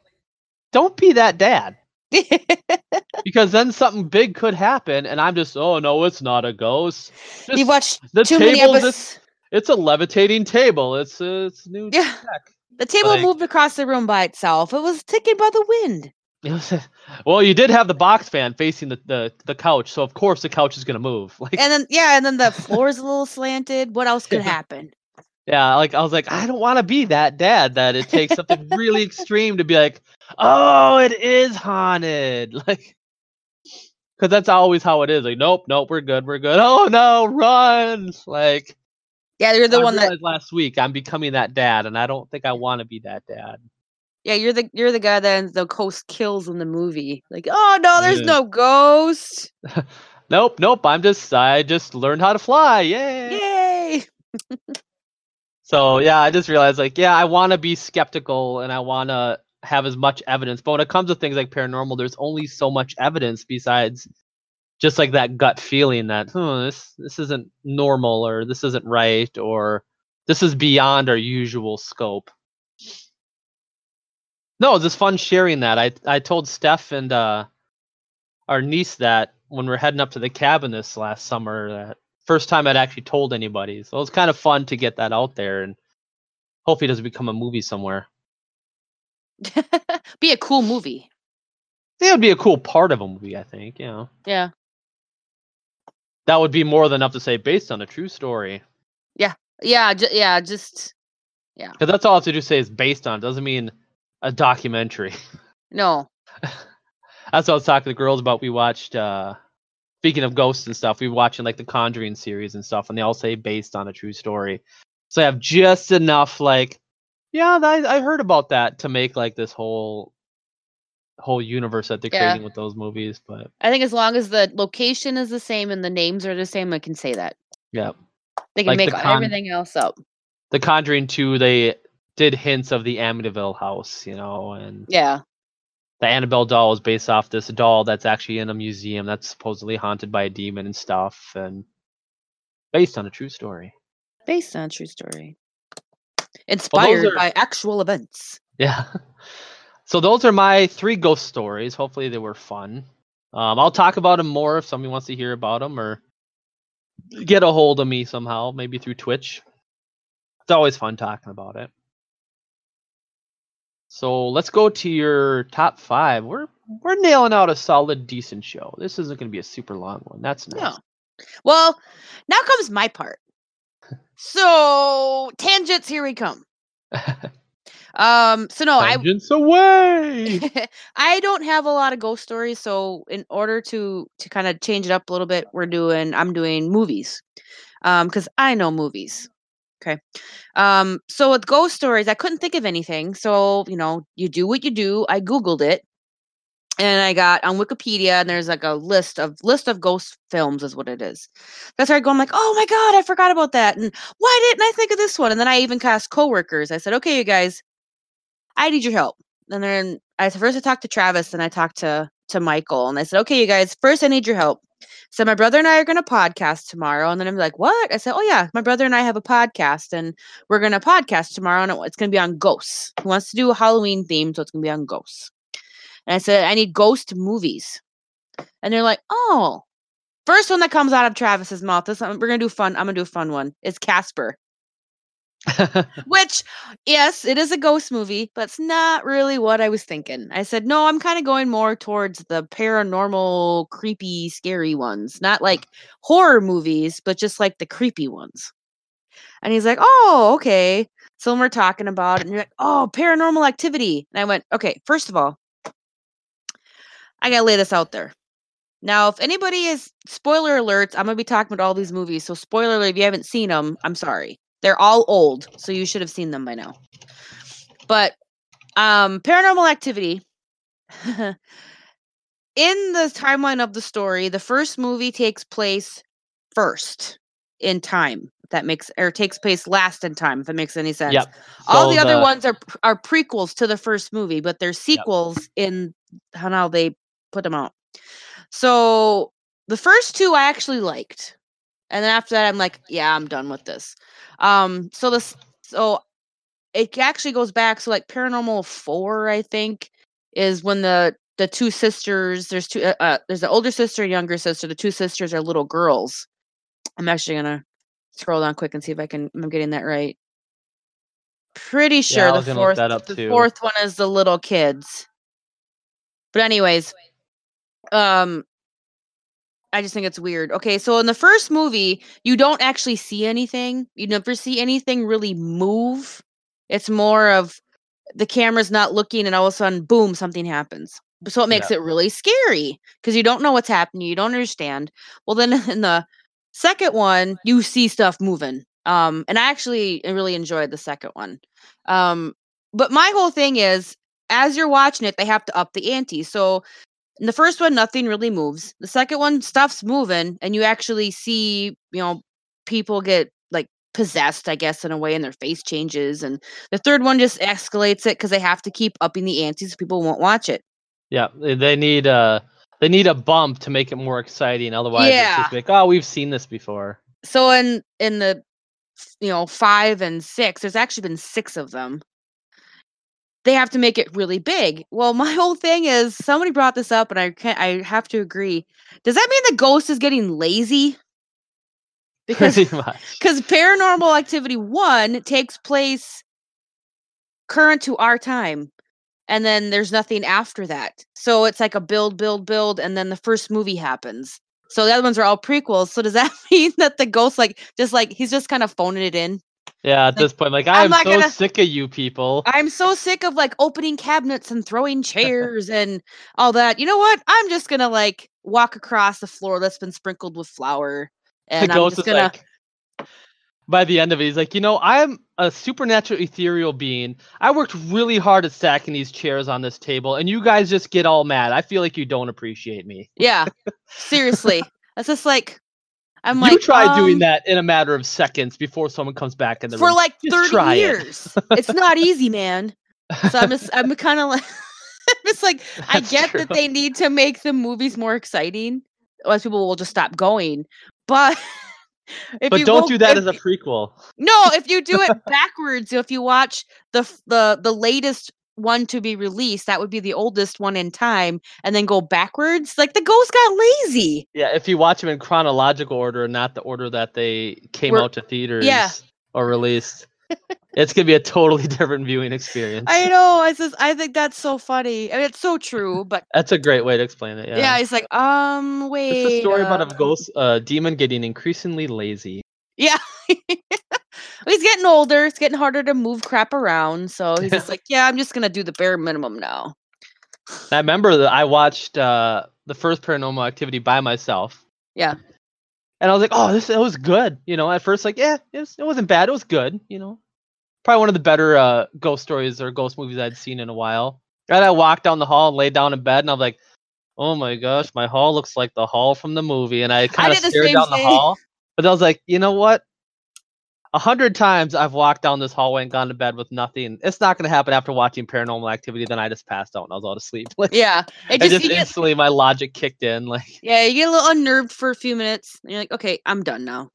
don't be that dad because then something big could happen, and I'm just, oh no, it's not a ghost. you watched the too many episodes. just it's a levitating table. It's uh, it's new Yeah. tech. The table like- moved across the room by itself. It was ticking by the wind. well, you did have the box fan facing the, the, the couch, so of course the couch is gonna move. Like, And then yeah, and then the floor is a little slanted. What else could happen? yeah, like I was like, I don't want to be that dad that it takes something really extreme to be like, oh, it is haunted, like, because that's always how it is. Like, nope, nope, we're good, we're good. Oh no, run! Like, Yeah, you're the I one that last week I'm becoming that dad, and I don't think I want to be that dad. yeah, you're the you're the guy that the ghost kills in the movie. Like, oh no, there's Yeah. no ghost. Nope, nope. I'm just I just learned how to fly. Yay! Yay! So yeah, I just realized like yeah, I want to be skeptical and I want to have as much evidence. But when it comes to things like paranormal, there's only so much evidence besides just like that gut feeling that huh, this this isn't normal or this isn't right or this is beyond our usual scope. No, it's just fun sharing that. I I told Steph and uh, our niece that when we're heading up to the cabin this last summer. That first time I'd actually told anybody, so it was kind of fun to get that out there and hopefully it doesn't become a movie somewhere. Be a cool movie. It would be a cool part of a movie, I think. You know, Yeah. That would be more than enough to say based on a true story. Yeah, ju- yeah, just yeah. Because that's all I have to do say is based on. Doesn't mean a documentary. no. That's what I was talking to the girls about. We watched. uh Speaking of ghosts and stuff, we were watching like the Conjuring series and stuff, and they all say based on a true story. So I have just enough, like, yeah, I, I heard about that to make like this whole whole universe that they're Yeah. creating with those movies. But I think as long as the location is the same and the names are the same, I can say that. yeah, They can Like the make con- everything else up. the Conjuring two, they did hints of the Amityville house, you know, and Yeah. the Annabelle doll is based off this doll that's actually in a museum that's supposedly haunted by a demon and stuff, and based on a true story. Based on a true story. Inspired are- by actual events. Yeah. So those are my three ghost stories. Hopefully they were fun. Um, I'll talk about them more if somebody wants to hear about them or get a hold of me somehow, maybe through Twitch. It's always fun talking about it. So let's go to your top five. We're we're nailing out a solid, decent show. This isn't going to be a super long one. That's nice. No. Well, now comes my part. So tangents, here we come. Um, so no, I Tangents away. I don't have a lot of ghost stories, so in order to to kind of change it up a little bit, we're doing I'm doing movies. Um, because I know movies. Okay. Um, so with ghost stories, I couldn't think of anything. So, you know, you do what you do. I Googled it and I got on Wikipedia and there's like a list of list of ghost films is what it is. That's where I go, I'm like, oh my God, I forgot about that. And why didn't I think of this one? And then I even cast coworkers. I said, okay, you guys, I need your help. And then I first I talked to Travis and I talked to to Michael and I said, okay, you guys, first I need your help. So my brother and I are going to podcast tomorrow. And then I'm like, what? I said, oh yeah, my brother and I have a podcast and we're going to podcast tomorrow and it's going to be on ghosts. He wants to do a Halloween theme, so it's going to be on ghosts. And I said, I need ghost movies. And they're like, oh, first one that comes out of Travis's mouth. This we're going to do fun. I'm going to do a fun one. It's Casper. Which, yes, it is a ghost movie, but it's not really what I was thinking. I said, no, I'm kind of going more towards the paranormal, creepy, scary ones. Not like horror movies, but just like the creepy ones. And he's like, oh, okay. So we're talking about it, and you're like, oh, paranormal activity. And I went, okay, first of all, I got to lay this out there. Now, if anybody is spoiler alerts, I'm going to be talking about all these movies. So, spoiler alert, if you haven't seen them, I'm sorry. They're all old, so you should have seen them by now. But um paranormal activity in the timeline of the story, the first movie takes place first in time. That makes or takes place last in time, if that makes any sense. Yep. All So the other ones are are prequels to the first movie, but they're sequels in how now they put them out. So the first two I actually liked, and then after that I'm like, yeah, I'm done with this. Um, so this so it actually goes back. So like Paranormal Four, I think, is when the the two sisters there's two uh, uh, there's an older sister and younger sister. The two sisters are little girls. I'm actually gonna scroll down quick and see if I can. I'm getting that right. Pretty Yeah, sure was the fourth that up the too. fourth one is the little kids. But anyways, um I just think it's weird. Okay, so in the first movie, you don't actually see anything. You never see anything really move. It's more of the camera's not looking and all of a sudden boom something happens. So it makes Yeah. it really scary because you don't know what's happening, you don't understand. Well then in the second one, you see stuff moving. Um and I actually really enjoyed the second one. Um but my whole thing is as you're watching it, they have to up the ante. So in the first one, nothing really moves. The second one, stuff's moving, and you actually see, you know, people get like possessed, I guess, in a way, and their face changes. And the third one just escalates it because they have to keep upping the ante so people won't watch it. Yeah, they need uh they need a bump to make it more exciting. Otherwise, it's Yeah. just like, oh, we've seen this before. So in in the you know five and six, there's actually been six of them. They have to make it really big. Well, my whole thing is somebody brought this up, and I can't. I have to agree. Does that mean the ghost is getting lazy? Because because paranormal activity one takes place current to our time and then there's nothing after that so it's like a build build build and then the first movie happens so the other ones are all prequels so does that mean that the ghost like just like he's just kind of phoning it in Yeah, at Like, this point, like I'm I'm, not so gonna- sick of you people. i'm so sick of like opening cabinets and throwing chairs and all that you know what i'm just gonna like walk across the floor that's been sprinkled with flour the and i'm just gonna like by the end of it, he's like, you know, I'm a supernatural ethereal being. I worked really hard at stacking these chairs on this table, and you guys just get all mad. I feel like you don't appreciate me. yeah seriously that's just like i'm you like try doing um, that in a matter of seconds before someone comes back in the for room. like Just 30 try it. years. it's not easy, man. So I'm just I'm kind of like it's like I get true. that they need to make the movies more exciting. Otherwise people will just stop going. But if but you don't go- do that if as a prequel. No, if you do it backwards, if you watch the the the latest one to be released, that would be the oldest one in time, and then go backwards. Like the ghost got lazy. Yeah, if you watch them in chronological order, not the order that they came We're- out to theaters yeah. or released, it's gonna be a totally different viewing experience. I know. I just I think that's so funny. I mean, it's so true, but That's a great way to explain it. yeah, Yeah, it's like um wait. it's a story about uh, a ghost, uh, demon getting increasingly lazy. Yeah. he's getting older. It's getting harder to move crap around. So he's just like, yeah, I'm just gonna do the bare minimum now. I remember that I watched uh, the first Paranormal Activity by myself. Yeah. And I was like, oh, this it was good. You know, at first, like, yeah, it, was, it wasn't bad. It was good. You know, probably one of the better uh, ghost stories or ghost movies I'd seen in a while. And I walked down the hall and laid down in bed, and I was like, oh my gosh, my hall looks like the hall from the movie. And I kind of stared down thing. the hall, but I was like, you know what? A hundred times I've walked down this hallway and gone to bed with nothing. It's not going to happen after watching Paranormal Activity. Then I just passed out and I was all asleep. Like, Yeah. It just, just you get, instantly my logic kicked in. Like, yeah, you get a little unnerved for a few minutes. And you're like, okay, I'm done now.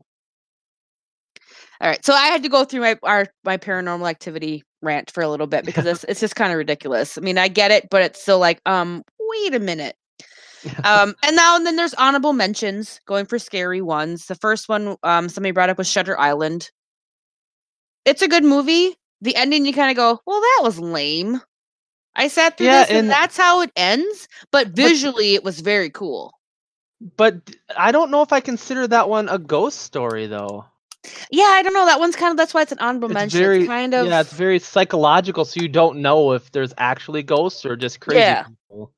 All right. So I had to go through my our my paranormal activity rant for a little bit because it's it's just kind of ridiculous. I mean, I get it, but it's still like, um, wait a minute. um, and now and then there's honorable mentions going for scary ones. The first one, um, somebody brought up was Shutter Island. It's a good movie. The ending, you kind of go, well, that was lame. I sat through Yeah, this, and and- that's how it ends. But visually, it was very cool. but I don't know if I consider that one a ghost story though. Yeah, I don't know. That one's kind of that's why it's an honorable It's mention. very it's kind of yeah, it's very psychological, so you don't know if there's actually ghosts or just crazy Yeah. people.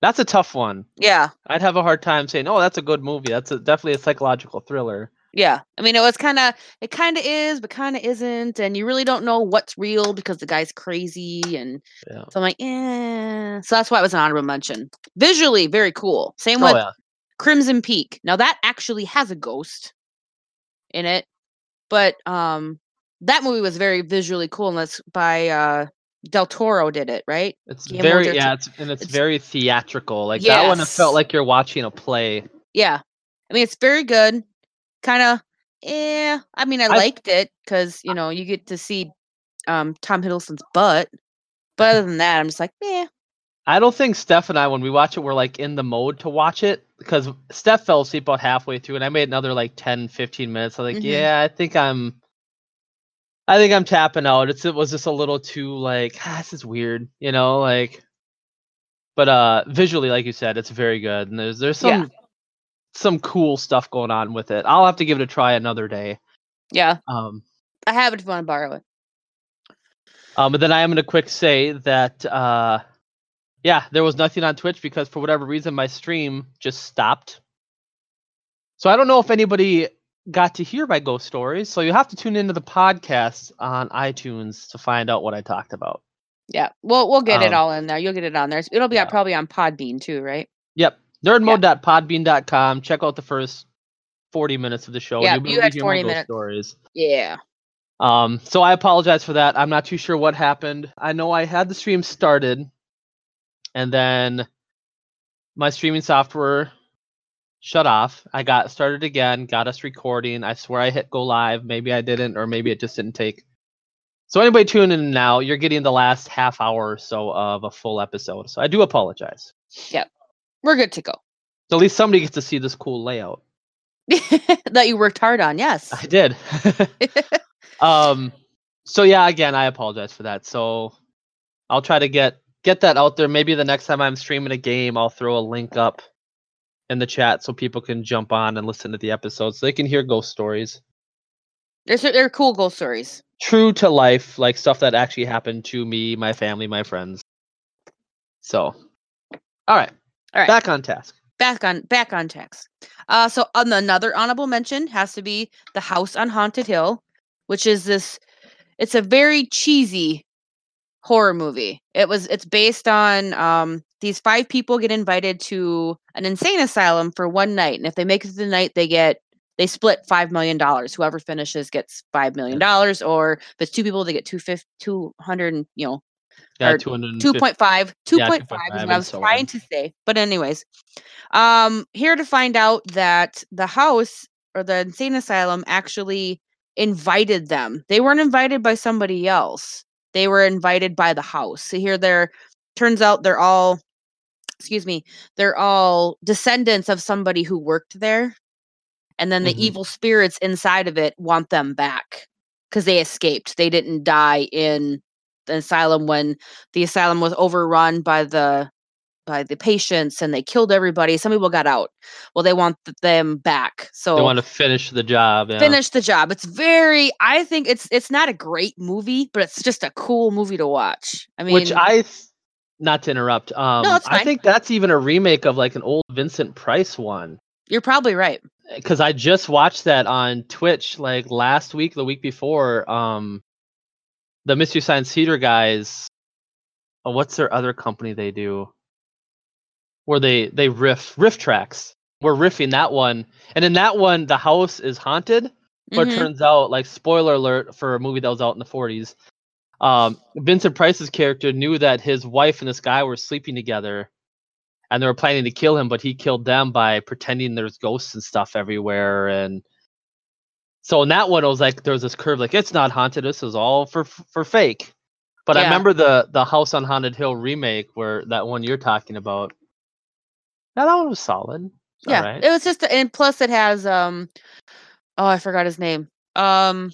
That's a tough one. yeah, I'd have a hard time saying, "Oh, that's a good movie." That's a, definitely a psychological thriller. Yeah. I mean, it was kind of it kind of is, but kind of isn't, and you really don't know what's real because the guy's crazy, and Yeah. so I'm like, eh. So that's why it was an honorable mention. Visually, very cool. Same Oh with yeah. Crimson Peak. Now that actually has a ghost in it, but um, that movie was very visually cool, and that's by uh Del Toro did it, right? It's Guillermo very del yeah, it's, and it's, it's- very theatrical. Like that one, it felt like you're watching a play. Yeah, I mean it's very good. Kind of, yeah. I mean I, I- liked it because you know you get to see um Tom Hiddleston's butt, but other than that, I'm just like, yeah. I don't think Steph and I, when we watch it, we're like in the mode to watch it because Steph fell asleep about halfway through, and I made another like 10, 15 minutes. I'm like, Mhm. yeah, I think I'm, I think I'm tapping out. It's it was just a little too like, ah, this is weird, you know, like. but uh, visually, like you said, it's very good, and there's there's some Yeah. Some cool stuff going on with it. I'll have to give it a try another day. Yeah, Um, I have it if you want to borrow it. Um, but then I am going to quick say that, uh, yeah, there was nothing on Twitch because for whatever reason my stream just stopped. So I don't know if anybody got to hear my ghost stories. So you have to tune into the podcast on iTunes to find out what I talked about. Yeah, we'll we'll get it Um, all in there. You'll get it on there. It'll be yeah. probably on Podbean too, right? Yep, nerdmode.podbean.com. Check out the first 40 minutes of the show. Yeah, You'll you had 40 minutes. stories. Yeah. Um, so I apologize for that. I'm not too sure what happened. I know I had the stream started, and then my streaming software shut off. I got started again, got us recording. I swear I hit go live. Maybe I didn't, or maybe it just didn't take. So anybody tuning in now, you're getting the last half hour or so of a full episode. So I do apologize. We're good to go. At least somebody gets to see this cool layout. that you worked hard on, yes. I did. um so yeah again i apologize for that so i'll try to get get that out there maybe the next time i'm streaming a game i'll throw a link up in the chat so people can jump on and listen to the episodes so they can hear ghost stories They're, they're cool ghost stories. true to life like stuff that actually happened to me my family my friends so all right All right. back on task Back on back on text. Uh, so on another honorable mention has to be the House on Haunted Hill, which is this. It's a very cheesy horror movie. It was. It's based on um these five people get invited to an insane asylum for one night, and if they make it through the night, they get they split five million dollars. Whoever finishes gets five million dollars, or if it's two people, they get two fifty two hundred and you know yeah Or 250 2.5 2.5 is what i was so trying on. to say but anyways um here to find out that the house or the insane asylum actually invited them they weren't invited by somebody else they were invited by the house so here they're turns out they're all excuse me they're all descendants of somebody who worked there and then the Mhm. evil spirits inside of it want them back because they escaped they didn't die in the asylum when the asylum was overrun by the by the patients and they killed everybody some people got out well they want them back so they want to finish the job yeah. finish the job it's very i think it's it's not a great movie but it's just a cool movie to watch i mean which I, th- not to interrupt, um, it's I think that's even a remake of like an old Vincent Price one. you're probably right Because I just watched that on Twitch like last week, the week before. Um, the Mystery Science Theater guys. Oh, what's their other company they do? Where they they riff RiffTrax. We're riffing that one, and in that one, the house is haunted. But Mhm. it turns out, like spoiler alert for a movie that was out in the 40s, um, Vincent Price's character knew that his wife and this guy were sleeping together, and they were planning to kill him, but he killed them by pretending there's ghosts and stuff everywhere. And so in that one, it was like there was this curve, like it's not haunted. This is all for for fake. But I remember the the House on Haunted Hill remake, where that one you're talking about. Now that one was solid. It's yeah alright. it was just and plus it has um oh i forgot his name um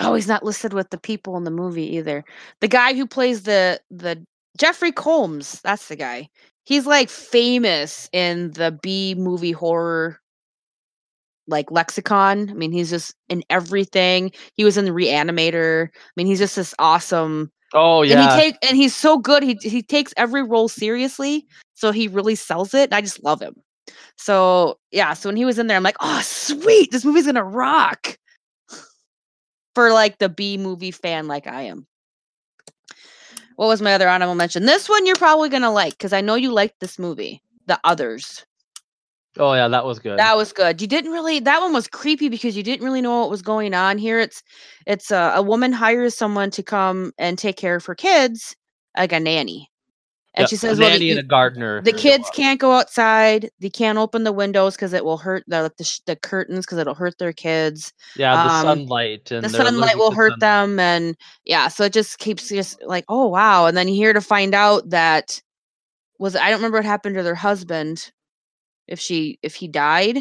oh he's not listed with the people in the movie either the guy who plays the the jeffrey combs that's the guy he's like famous in the b movie horror like lexicon i mean he's just in everything he was in the reanimator i mean he's just this awesome oh yeah. and he take and he's so good. He he takes every role seriously, so he really sells it. And I just love him. So yeah, so when he was in there, I'm like, oh sweet, this movie's gonna rock. For like the B movie fan like I am. What was my other honorable mention? This one you're probably gonna like because I know you liked this movie, The Others. Oh yeah, that was good. That was good. You didn't really. That one was creepy because you didn't really know what was going on. Here, it's it's a, a woman hires someone to come and take care of her kids, like a nanny, and Yep, she says, "Well, nanny the, and a gardener. the kids can't go outside. They can't open the windows because it will hurt the the, sh- the curtains because it'll hurt their kids. Yeah, the um, sunlight and the sunlight will to hurt sunlight. them, and yeah, so it just keeps just like, oh wow. And then here to find out that was I don't remember what happened to their husband, if she if he died.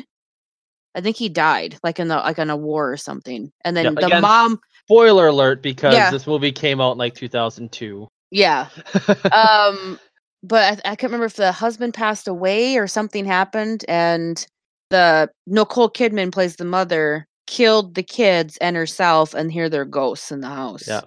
I think he died, like in the like in a war or something. And then Yep, the again, mom, Spoiler alert, because Yeah. this movie came out in like 2002. Yeah. Um, but I, I can't remember if the husband passed away or something happened, and the Nicole Kidman plays the mother, killed the kids and herself, and here they're ghosts in the house. yeah.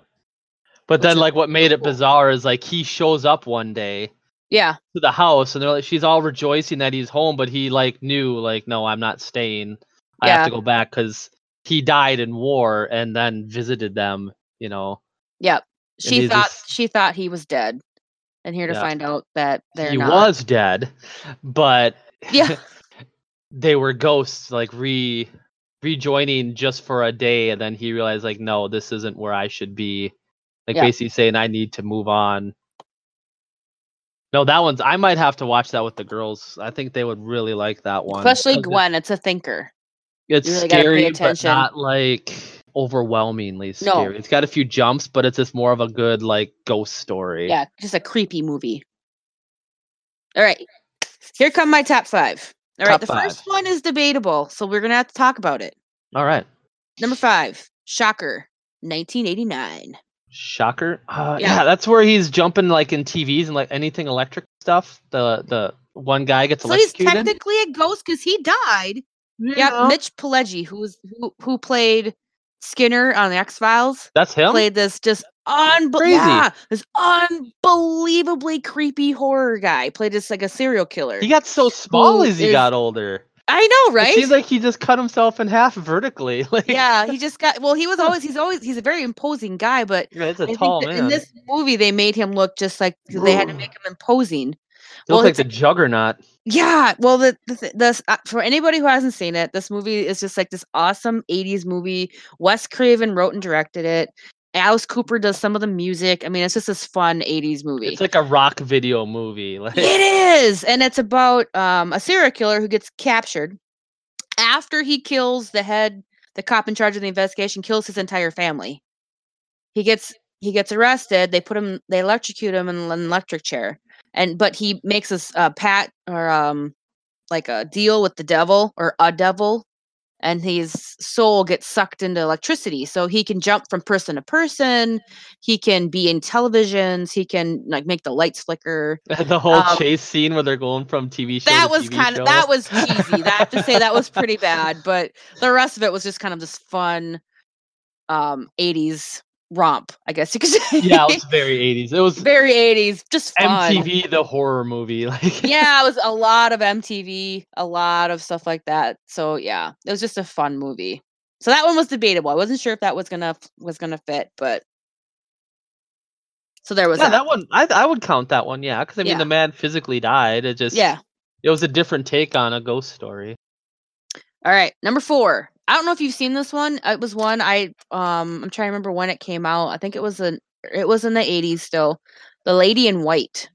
But Which then, like, what made so it bizarre is like he shows up one day Yeah. to the house, and they're like, she's all rejoicing that he's home, but he like knew, like, no, I'm not staying. I have to go back because he died in war, and then visited them. You know, Yep. She thought just- she thought he was dead, and here to Yeah. find out that they're he not. was dead, but Yeah. they were ghosts, like re rejoining just for a day, and then he realized, like, no, this isn't where I should be. Like Yeah. basically saying I need to move on. No, that one's. I might have to watch that with the girls. I think they would really like that one. especially Gwen. It's a thinker. It's really scary, but not like overwhelmingly No. scary. It's got a few jumps, but it's just more of a good like ghost story. Yeah, just a creepy movie. All right. Here come my top five. All right, Top the five. first one is debatable, so we're gonna have to talk about it. All right. Number five, Shocker, 1989. Shocker. Uh, Yeah. yeah. that's where he's jumping like in TVs and like anything electric stuff. The the one guy gets So he's technically a ghost because he died. Yeah, Mitch Pileggi, who was who, who played Skinner on the X Files, that's him. played this just unbe- Crazy. yeah, this unbelievably creepy horror guy. Played this like a serial killer. he got so small Who as he is- got older. I know, right? It seems like he just cut himself in half vertically. Like, yeah, he just got. Well, he was always. He's always. He's a very imposing guy, but yeah, it's a I tall man. in this movie they made him look just like they had to make him imposing. He looks well, like the Juggernaut. Yeah, well, the, the this uh, for anybody who hasn't seen it, this movie is just like this awesome '80s movie. Wes Craven wrote and directed it. Alice Cooper does some of the music. I mean, it's just this fun '80s movie. It's like a rock video movie. Like, It is, and it's about um, a serial killer who gets captured after he kills the head, the cop in charge of the investigation, kills his entire family. He gets he gets arrested. They put him, they electrocute him in an electric chair, and but he makes this uh, pat or um like a deal with the devil or a devil. And his soul gets sucked into electricity, so he can jump from person to person. He can be in televisions. He can like make the lights flicker the whole Um, chase scene where they're going from TV show that was TV kind show. of that was cheesy. I have to say that was pretty bad, but the rest of it was just kind of this fun um 80s romp, I guess you could say. yeah, it was very 80s. It was very 80s, just fun. MTV the horror movie. Like Yeah, it was a lot of MTV, a lot of stuff like that. So yeah, it was just a fun movie. So that one was debatable. I wasn't sure if that was gonna was gonna fit, but so there was yeah, that. that one I I would count that one. Yeah, because I mean Yeah. the man physically died. It just Yeah. it was a different take on a ghost story. All right, number four. I don't know if you've seen this one. It was one I um I'm trying to remember when it came out. I think it was in it was in the 80s still. The Lady in White.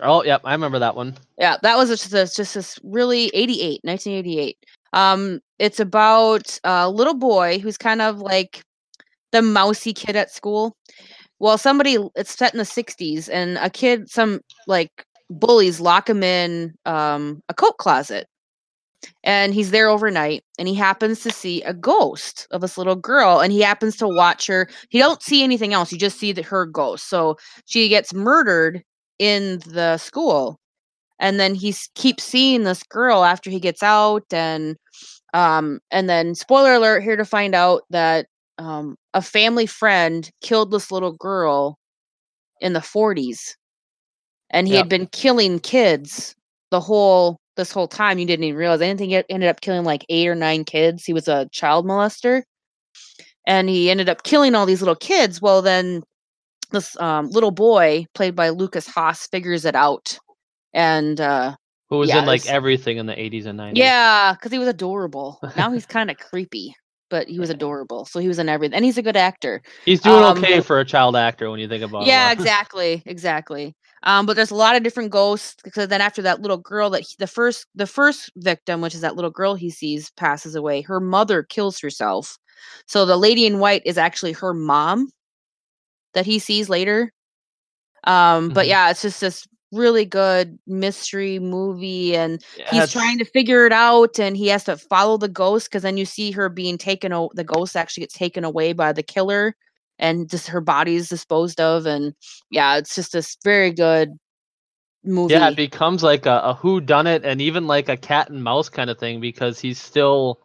Oh, yep, I remember that one. Yeah, that was just this just this really 88, 1988. Um it's about a little boy who's kind of like the mousy kid at school. Well, somebody it's set in the 60s and a kid some like bullies lock him in um a coat closet and he's there overnight and he happens to see a ghost of this little girl and he happens to watch her he don't see anything else you just see that her ghost so she gets murdered in the school and then he keeps seeing this girl after he gets out and um and then spoiler alert here to find out that um a family friend killed this little girl in the 40s and he Yep. had been killing kids the whole this whole time you didn't even realize i think he ended up killing like eight or nine kids. He was a child molester. And he ended up killing all these little kids. Well then this um, little boy played by lukas haas figures it out. And uh Who was Yeah, in like there's- everything in the 80s and 90s. yeah because he was adorable. Now he's kind of creepy but he was adorable so he was in everything and he's a good actor. He's doing Um, okay for a child actor when you think about yeah it. Yeah, exactly exactly. Um but there's a lot of different ghosts because then after that little girl that he, the first the first victim which is that little girl he sees passes away her mother kills herself. So the lady in white is actually her mom that he sees later. Um but Mhm. yeah it's just this really good mystery movie and he's trying to figure it out and he has to follow the ghost because then you see her being taken o- the ghost actually gets taken away by the killer and just her body's disposed of and yeah it's just this very good movie Yeah, it becomes like a, a who done it and even like a cat and mouse kind of thing because he's still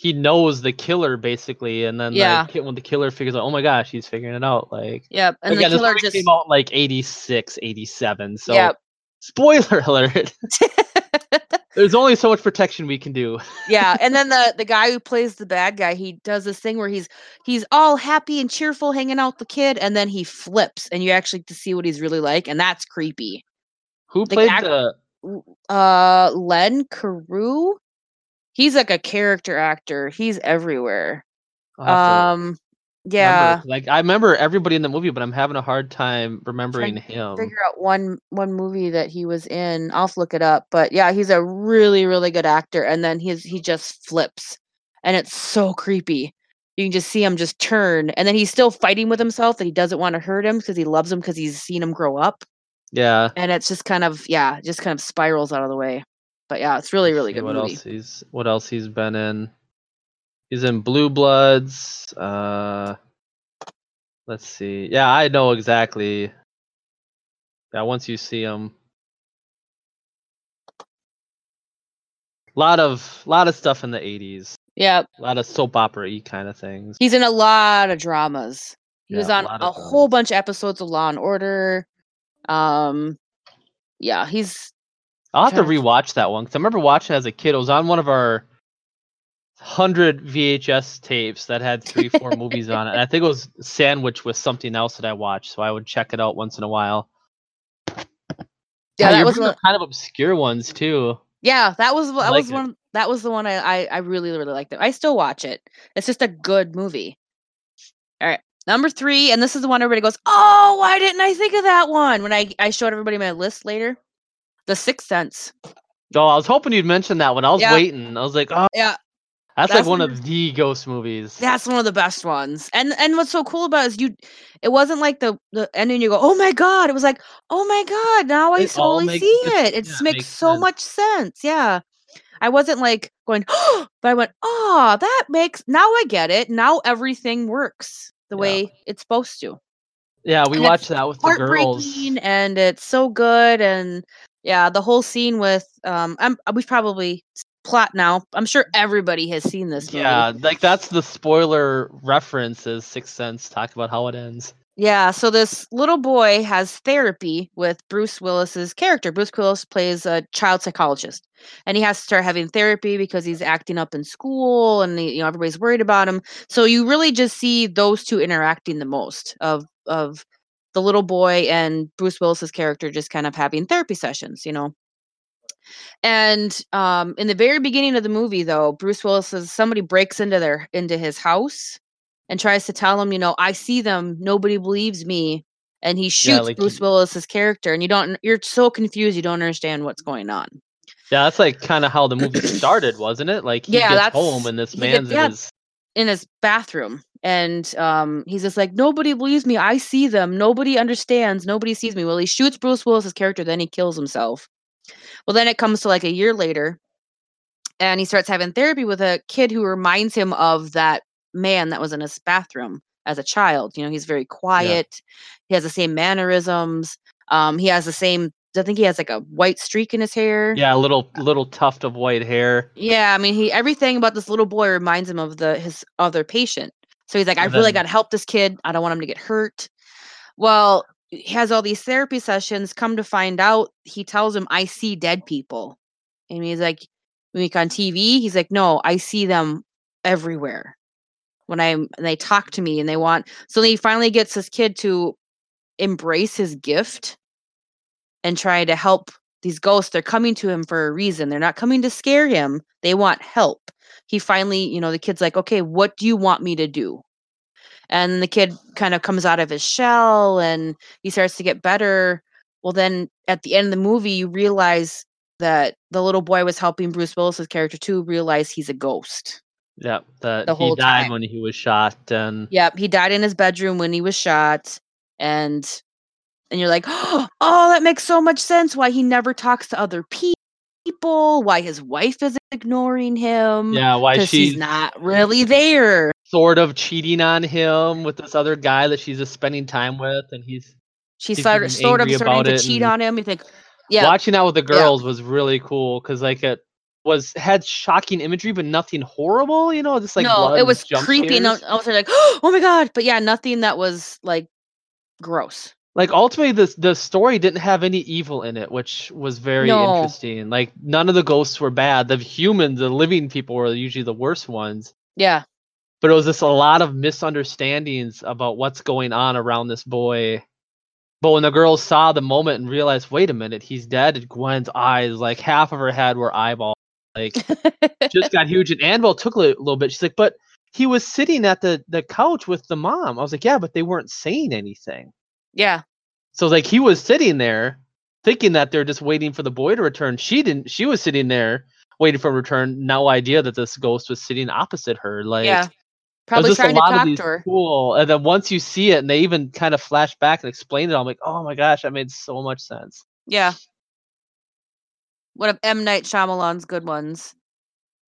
he knows the killer basically and then Yeah. when the killer figures out oh my gosh he's figuring it out like yep and again the killer just came out in, like 86 87 so yep. spoiler alert. There's only so much protection we can do. Yeah and then the the guy who plays the bad guy he does this thing where he's he's all happy and cheerful hanging out with the kid and then he flips and you actually get to see what he's really like and that's creepy. Who The played act- the uh len cariou he's like a character actor he's everywhere. I'll have to um yeah. remember. like i remember everybody in the movie but i'm having a hard time remembering to him. figure out one one movie that he was in i'll look it up but yeah he's a really really good actor and then he's he just flips and it's so creepy. You can just see him just turn and then he's still fighting with himself that he doesn't want to hurt him because he loves him because he's seen him grow up. Yeah. And it's just kind of yeah just kind of spirals out of the way but yeah it's really really good what movie. else he's what else he's been in. He's in blue bloods uh let's see. Yeah i know exactly. Yeah once you see him. Lot of lot of stuff in the 80s yeah a lot of soap opera y kind of things. He's in a lot of dramas. He was Yeah, a on lot a whole bunch of episodes of law and order. Um yeah he's i'll have to rewatch that one because i remember watching it as a kid it was on one of our 100 vhs tapes that had three four movies on it and i think it was sandwiched with something else that i watched so i would check it out once in a while yeah that you're was one, kind of obscure ones too. Yeah, that was that like was it. one that was the one I, I I really really liked. It. I still watch it. It's just a good movie. All right, number three, and this is the one everybody goes, "Oh, why didn't I think of that one?" When I I showed everybody my list later, The Sixth Sense. Oh, I was hoping you'd mention that one. I was Yeah. waiting. I was like, oh, Yeah, that's, that's like one one of the ghost movies. that's one of the best ones. And and what's so cool about it is you, it wasn't like the the ending. You go, "Oh my god!" It was like, "Oh my god!" Now I It totally makes see it. It yeah, makes makes so sense. much sense. Yeah. I wasn't like going, oh, but I went, oh, that makes now I get it. Now everything works the Yeah. way it's supposed to. yeah, we and watched that with the girls. And it's so good. And yeah, the whole scene with um I'm we probably plot now. I'm sure everybody has seen this movie. Yeah, like that's the spoiler reference is Sixth Sense. Talk about how it ends. Yeah, so this little boy has therapy with Bruce Willis's character. Bruce Willis plays a child psychologist, and he has to start having therapy because he's acting up in school, and you know everybody's worried about him. So you really just see those two interacting the most of of the little boy and Bruce Willis's character just kind of having therapy sessions, you know. And um, in the very beginning of the movie, though, Bruce Willis says somebody breaks into their into his house and tries to tell him, you know, I see them, nobody believes me, and he shoots like Bruce Willis's character, and you don't, you're so confused, you don't understand what's going on. Yeah, that's like kind of how the movie started, wasn't it? Like he Yeah, gets home and this man's gets- yeah. in his in his bathroom and um he's just like nobody believes me. I see them. Nobody understands. Nobody sees me. Well he shoots bruce willis's character then he kills himself. Well then it comes to like a year later and he starts having therapy with a kid who reminds him of that man that was in his bathroom as a child. You know he's very quiet. He has the same mannerisms. Um he has the same i think he has like a white streak in his hair. Yeah, a little little tuft of white hair. yeah, I mean, he everything about this little boy reminds him of the his other patient. So he's like, I And really got to help this kid. I don't want him to get hurt. Well, he has all these therapy sessions. Come to find out, he tells him, I see dead people. And he's like, week on TV, he's like, no, I see them everywhere. When I'm, and they talk to me and they want, so he finally gets this kid to embrace his gift and try to help these ghosts. They're coming to him for a reason. They're not coming to scare him. They want help. He finally, you know, the kid's like, okay, what do you want me to do? And the kid kind of comes out of his shell and he starts to get better. Well, then at the end of the movie, you realize that the little boy was helping Bruce Willis's character too realize he's a ghost. Yeah, that The whole he died time. when he was shot and Yep, he died in his bedroom when he was shot, and and you're like, oh, that makes so much sense. Why he never talks to other pe- people? Why his wife is ignoring him? yeah, why she's not really there. sort of cheating on him with this other guy that she's just spending time with, and he's She She's started getting sort of starting to cheat on him. You think, yeah, watching out with the Yeah. girls was really cool because like it was had shocking imagery, but nothing horrible. You know, just like no, it was creepy. And I was like, oh my god! But yeah, nothing that was like gross. Like ultimately the the story didn't have any evil in it which was very No. interesting. Like none of the ghosts were bad. The humans the living people were usually the worst ones. Yeah, but it was just a lot of misunderstandings about what's going on around this boy. But when the girls saw the moment and realized wait a minute he's dead gwen's eyes like half of her head were eyeballs. Like just got huge and annabelle took a little bit. She's like but he was sitting at the the couch with the mom. I was like yeah but they weren't saying anything. Yeah, So like he was sitting there thinking that they're just waiting for the boy to return. She didn't she was sitting there waiting for return, no idea that this ghost was sitting opposite her. Like yeah. Probably trying to talk to her. Cool. And then once you see it and they even kind of flash back and explain it, I'm like, oh my gosh, that made so much sense. Yeah. One of M Night Shyamalan's good ones.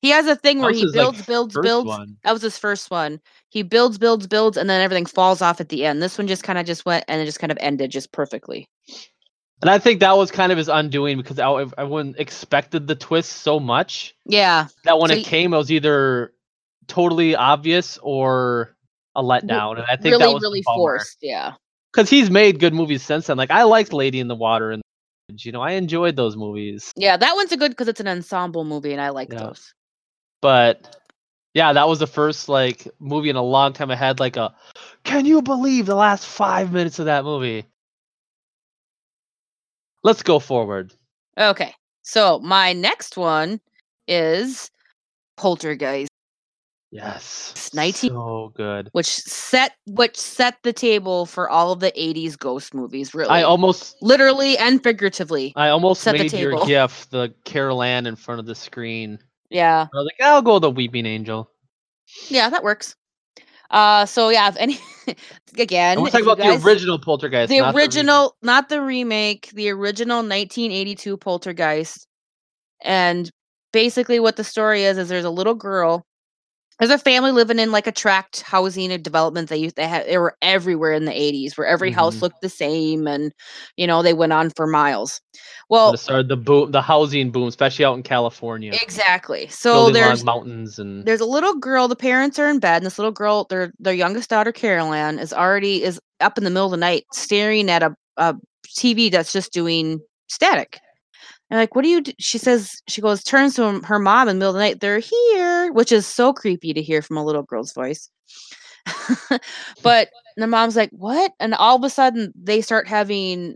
He has a thing where he his, like, builds, builds, builds. one. That was his first one. He builds, builds, builds, and then everything falls off at the end. This one just kind of just went and it just kind of ended just perfectly. And I think that was kind of his undoing because I, I wouldn't expected the twist so much Yeah. that when So it y- came, it was either totally obvious or a letdown. And I think that really, was the really forced. Yeah. because he's made good movies since then. Like I liked Lady in the Water and you know I enjoyed those movies, Yeah. That one's a good because it's an ensemble movie and I like Yeah. those. But yeah, that was the first like movie in a long time I had like a. Can you believe the last five minutes of that movie? Let's go forward. Okay. So my next one is Poltergeist, Yes, It's 19 so good. which set which set the table for all of the 80s ghost movies, really. I almost, literally and figuratively. I almost Set the made your table. gif the Carol Anne in front of the screen. Yeah. I was like, I'll go the Weeping Angel. Yeah, that works. Uh so yeah, if any again, we're talking about guys- the original Poltergeist, the not original, not the remake, the original 1982 Poltergeist. And basically, what the story is is there's a little girl. There's a family living in like a tract housing and development. They used they had they were everywhere in the 80s, where every house Mhm. looked the same, and you know they went on for miles. Well, started the boom, the housing boom, especially out in California. exactly. So building there's mountains and there's a little girl the parents are in bed and this little girl their their youngest daughter Carol Anne is already is up in the middle of the night staring at a, a tv that's just doing static and like what do you do? she says she goes turns to her mom in the middle of the night they're here which is so creepy to hear from a little girl's voice but the mom's like what and all of a sudden they start having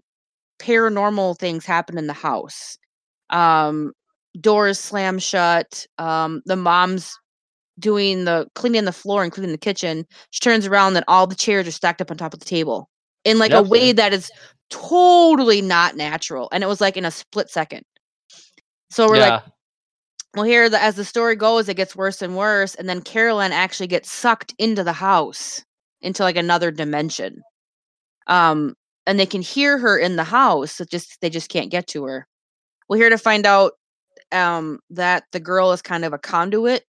paranormal things happen in the house um doors slam shut um the mom's doing the cleaning the floor including the kitchen she turns around and all the chairs are stacked up on top of the table in like a Yep. way that is totally not natural and it was like in a split second. So we're yeah, like well here the, as the story goes it gets worse and worse and then Carol Anne actually gets sucked into the house into like another dimension. Um and they can hear her in the house it just they just can't get to her. We're here to find out um that the girl is kind of a conduit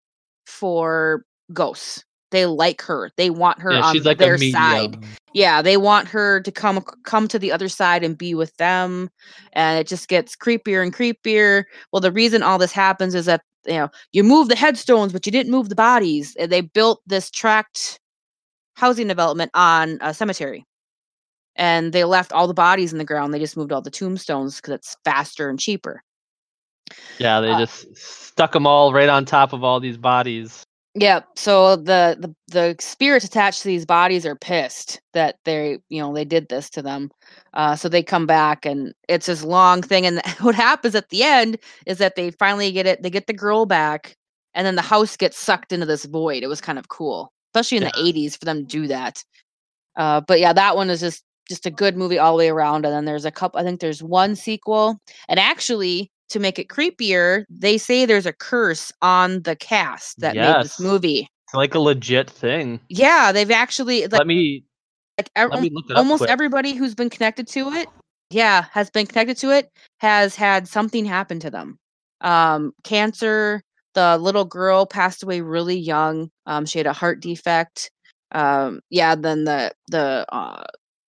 for ghosts they like her they want her yeah, on she's like their side. Yeah they want her to come come to the other side and be with them and it just gets creepier and creepier. Well the reason all this happens is that you know you move the headstones but you didn't move the bodies and they built this tract housing development on a cemetery. And they left all the bodies in the ground they just moved all the tombstones because it's faster and cheaper. Yeah, they Uh, just stuck them all right on top of all these bodies. Yeah, so the, the the spirits attached to these bodies are pissed that they you know they did this to them. Uh, so they come back and it's this long thing. And what happens at the end is that they finally get it. They get the girl back, and then the house gets sucked into this void. It was kind of cool, especially in the '80s for them to do that. Uh, but yeah, that one is just just a good movie all the way around. And then there's a couple. I think there's one sequel, and actually to make it creepier, they say there's a curse on the cast that made this movie. It's like a legit thing. Yeah, they've actually like, let me like let me look it almost quick. everybody who's been connected to it, yeah, has been connected to it has had something happen to them. Um, cancer, the little girl passed away really young. Um, she had a heart defect. Um, yeah, then the the uh,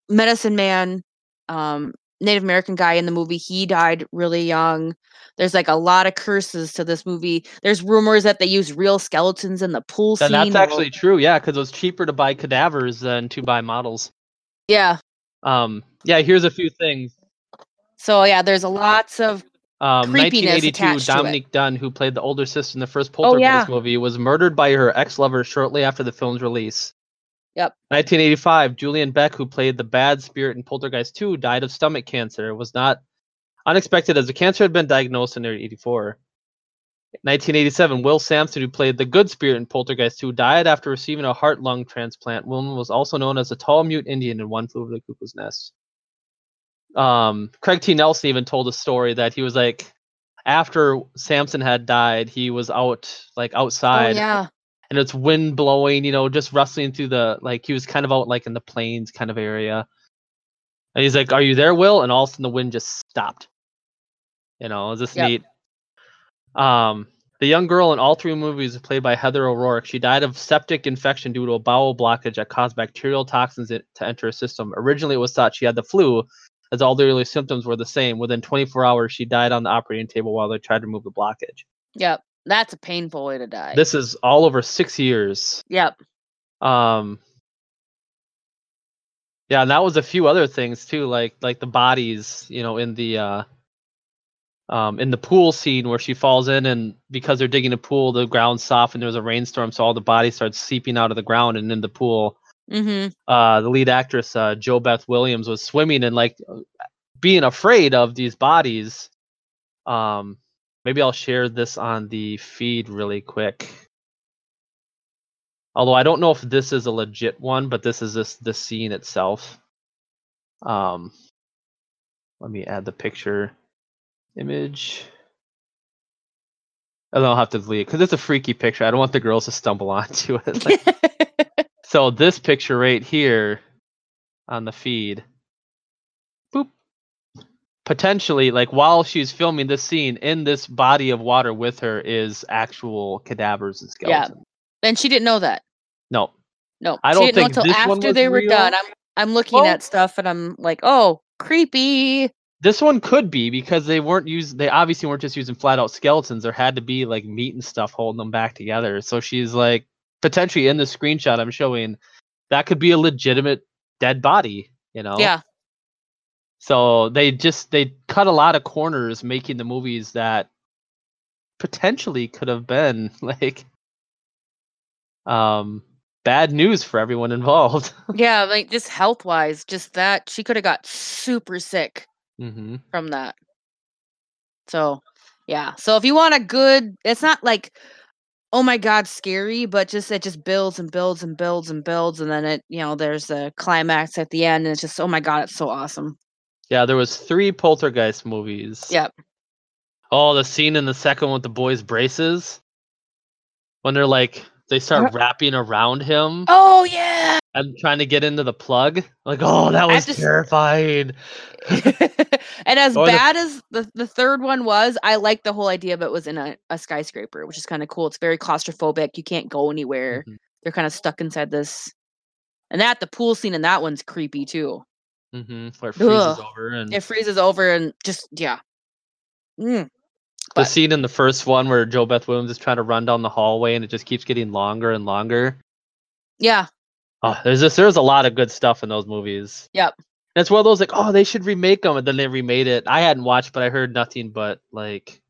medicine man, um, Native American guy in the movie, he died really young. There's like a lot of curses to this movie. There's rumors that they use real skeletons in the pool And scene. that's actually true, yeah, because it was cheaper to buy cadavers than to buy models. yeah. Um, yeah, here's a few things. So yeah, there's a lots of Um, Creepiness 1982, attached to it. Dominique Dunne, who played the older sister in the first Oh, Poltergeist yeah. movie, was murdered by her ex-lover shortly after the film's release. Yep. 1985, Julian Beck, who played the bad spirit in Poltergeist 2, died of stomach cancer. It was not unexpected as the cancer had been diagnosed in 1984. 1987, Will Sampson, who played the good spirit in Poltergeist 2, died after receiving a heart lung transplant. Will was also known as the tall mute Indian in One Flew Over the Cuckoo's Nest. Um, Craig T. Nelson even told a story that he was like, after Sampson had died, he was out like outside. oh outside yeah. And it's wind blowing, you know, just rustling through the like he was kind of out like in the plains kind of area. And he's like, Are you there, Will? And all of a sudden the wind just stopped. You know, is this Yep. neat? Um the young girl in all three movies is played by Heather O'Rourke. She died of septic infection due to a bowel blockage that caused bacterial toxins to enter her system. Originally, it was thought she had the flu, as all the early symptoms were the same. Within 24 hours, she died on the operating table while they tried to remove the blockage. Yep. That's a painful way to die. This is all over six years. Yep. Um Yeah, and that was a few other things too, like like the bodies, you know, in the uh um in the pool scene where she falls in and because they're digging a pool, the ground's soft and there was a rainstorm, so all the bodies start seeping out of the ground and in the pool. Mm-hmm. Uh the lead actress, uh JoBeth Williams, was swimming and like uh, being afraid of these bodies. Um maybe I'll share this on the feed really quick. Although I don't know if this is a legit one, but this is this the scene itself. Um, let me add the picture image. And then I'll have to delete it because it's a freaky picture. I don't want the girls to stumble onto it. Like, so this picture right here on the feed, potentially like while she's filming this scene in this body of water with her is actual cadavers and skeletons. Yeah. and she didn't know that. No, No, I don't didn't know think until this after they were real. done. I'm I'm looking Well- at stuff and I'm like, oh, creepy. This one could be because they weren't using. They obviously weren't just using flat out skeletons. There had to be like meat and stuff holding them back together. So she's like potentially in the screenshot I'm showing. That could be a legitimate dead body. You know. Yeah, So they just they cut a lot of corners making the movies that potentially could have been like um bad news for everyone involved. yeah, like just health wise, just that she could have got super sick hmm from that. So, yeah. So if you want a good, it's not like, oh my god, scary, but just it just builds and builds and builds and builds, and then it, you know, there's a climax at the end, and it's just, oh my god, it's so awesome. Yeah, there was three poltergeist movies. Yep. Oh, the scene in the second one with the boys' braces. When they're like they start wrapping around him Oh yeah. and trying to get into the plug. Like, oh, that was s- terrifying. and as the- bad as the, the third one was, I like the whole idea of it was in a, a skyscraper, which is kind of cool. It's very claustrophobic. You can't go anywhere. Mhm. They're kind of stuck inside this. And that the pool scene in that one's creepy too. Mm-hmm. Where it freezes Ugh. over and It freezes over and just yeah. Mm. the but- scene in the first one where JoBeth Williams is trying to run down the hallway and it just keeps getting longer and longer. Yeah. Oh, there's just there's a lot of good stuff in those movies. Yep. And it's one of those like, oh, they should remake them, and then they remade it. I hadn't watched, but I heard nothing but like,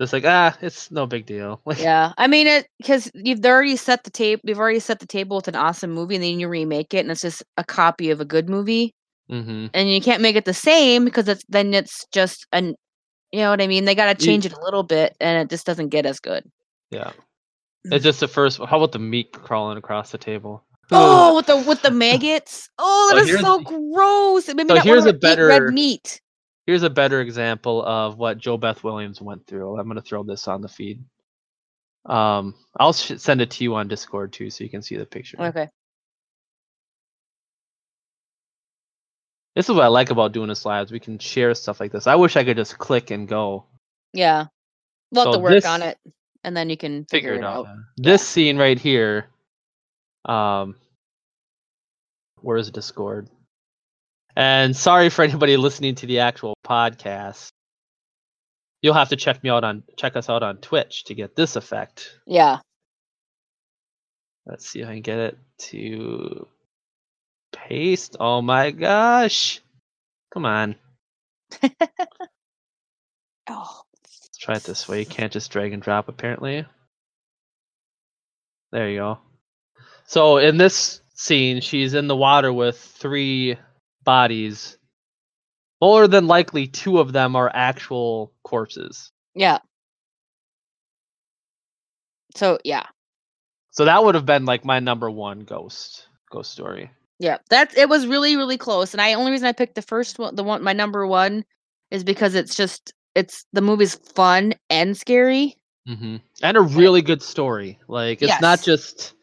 just like ah, it's no big deal. Yeah. I mean it because you've already set the tape you've already set the table with an awesome movie and then you remake it and it's just a copy of a good movie. hmm and you can't make it the same because it's then it's just an you know what I mean? They got to change it a little bit and it just doesn't get as good. yeah. It's just the first. How about the meat crawling across the table? Oh, with the with the maggots. Oh, So that is so gross. It made me so not here's a better- red meat. Here's a better example of what JoBeth Williams went through. I'm gonna throw this on the feed. Um, I'll sh- send it to you on Discord too, so you can see the picture. Okay. This is what I like about doing this lives. We can share stuff like this. I wish I could just click and go. Yeah. We'll have So to work this- on it, and then you can figure, it out. This scene right here, um, where's Discord? And sorry for anybody listening to the actual podcast. You'll have to check me out on check us out on Twitch to get this effect. Yeah. Let's see if I can get it to paste. Oh my gosh. Come on. Oh, Let's try it this way. You can't just drag and drop apparently. There you go. So in this scene, she's in the water with three bodies. More than likely, two of them are actual corpses. yeah. So yeah, So that would have been like my number one ghost ghost story. yeah. That it was really really close, and I only reason I picked the first one, the one my number one, is because it's just it's the movie's fun and scary. hmm And a really good story. Like it's not just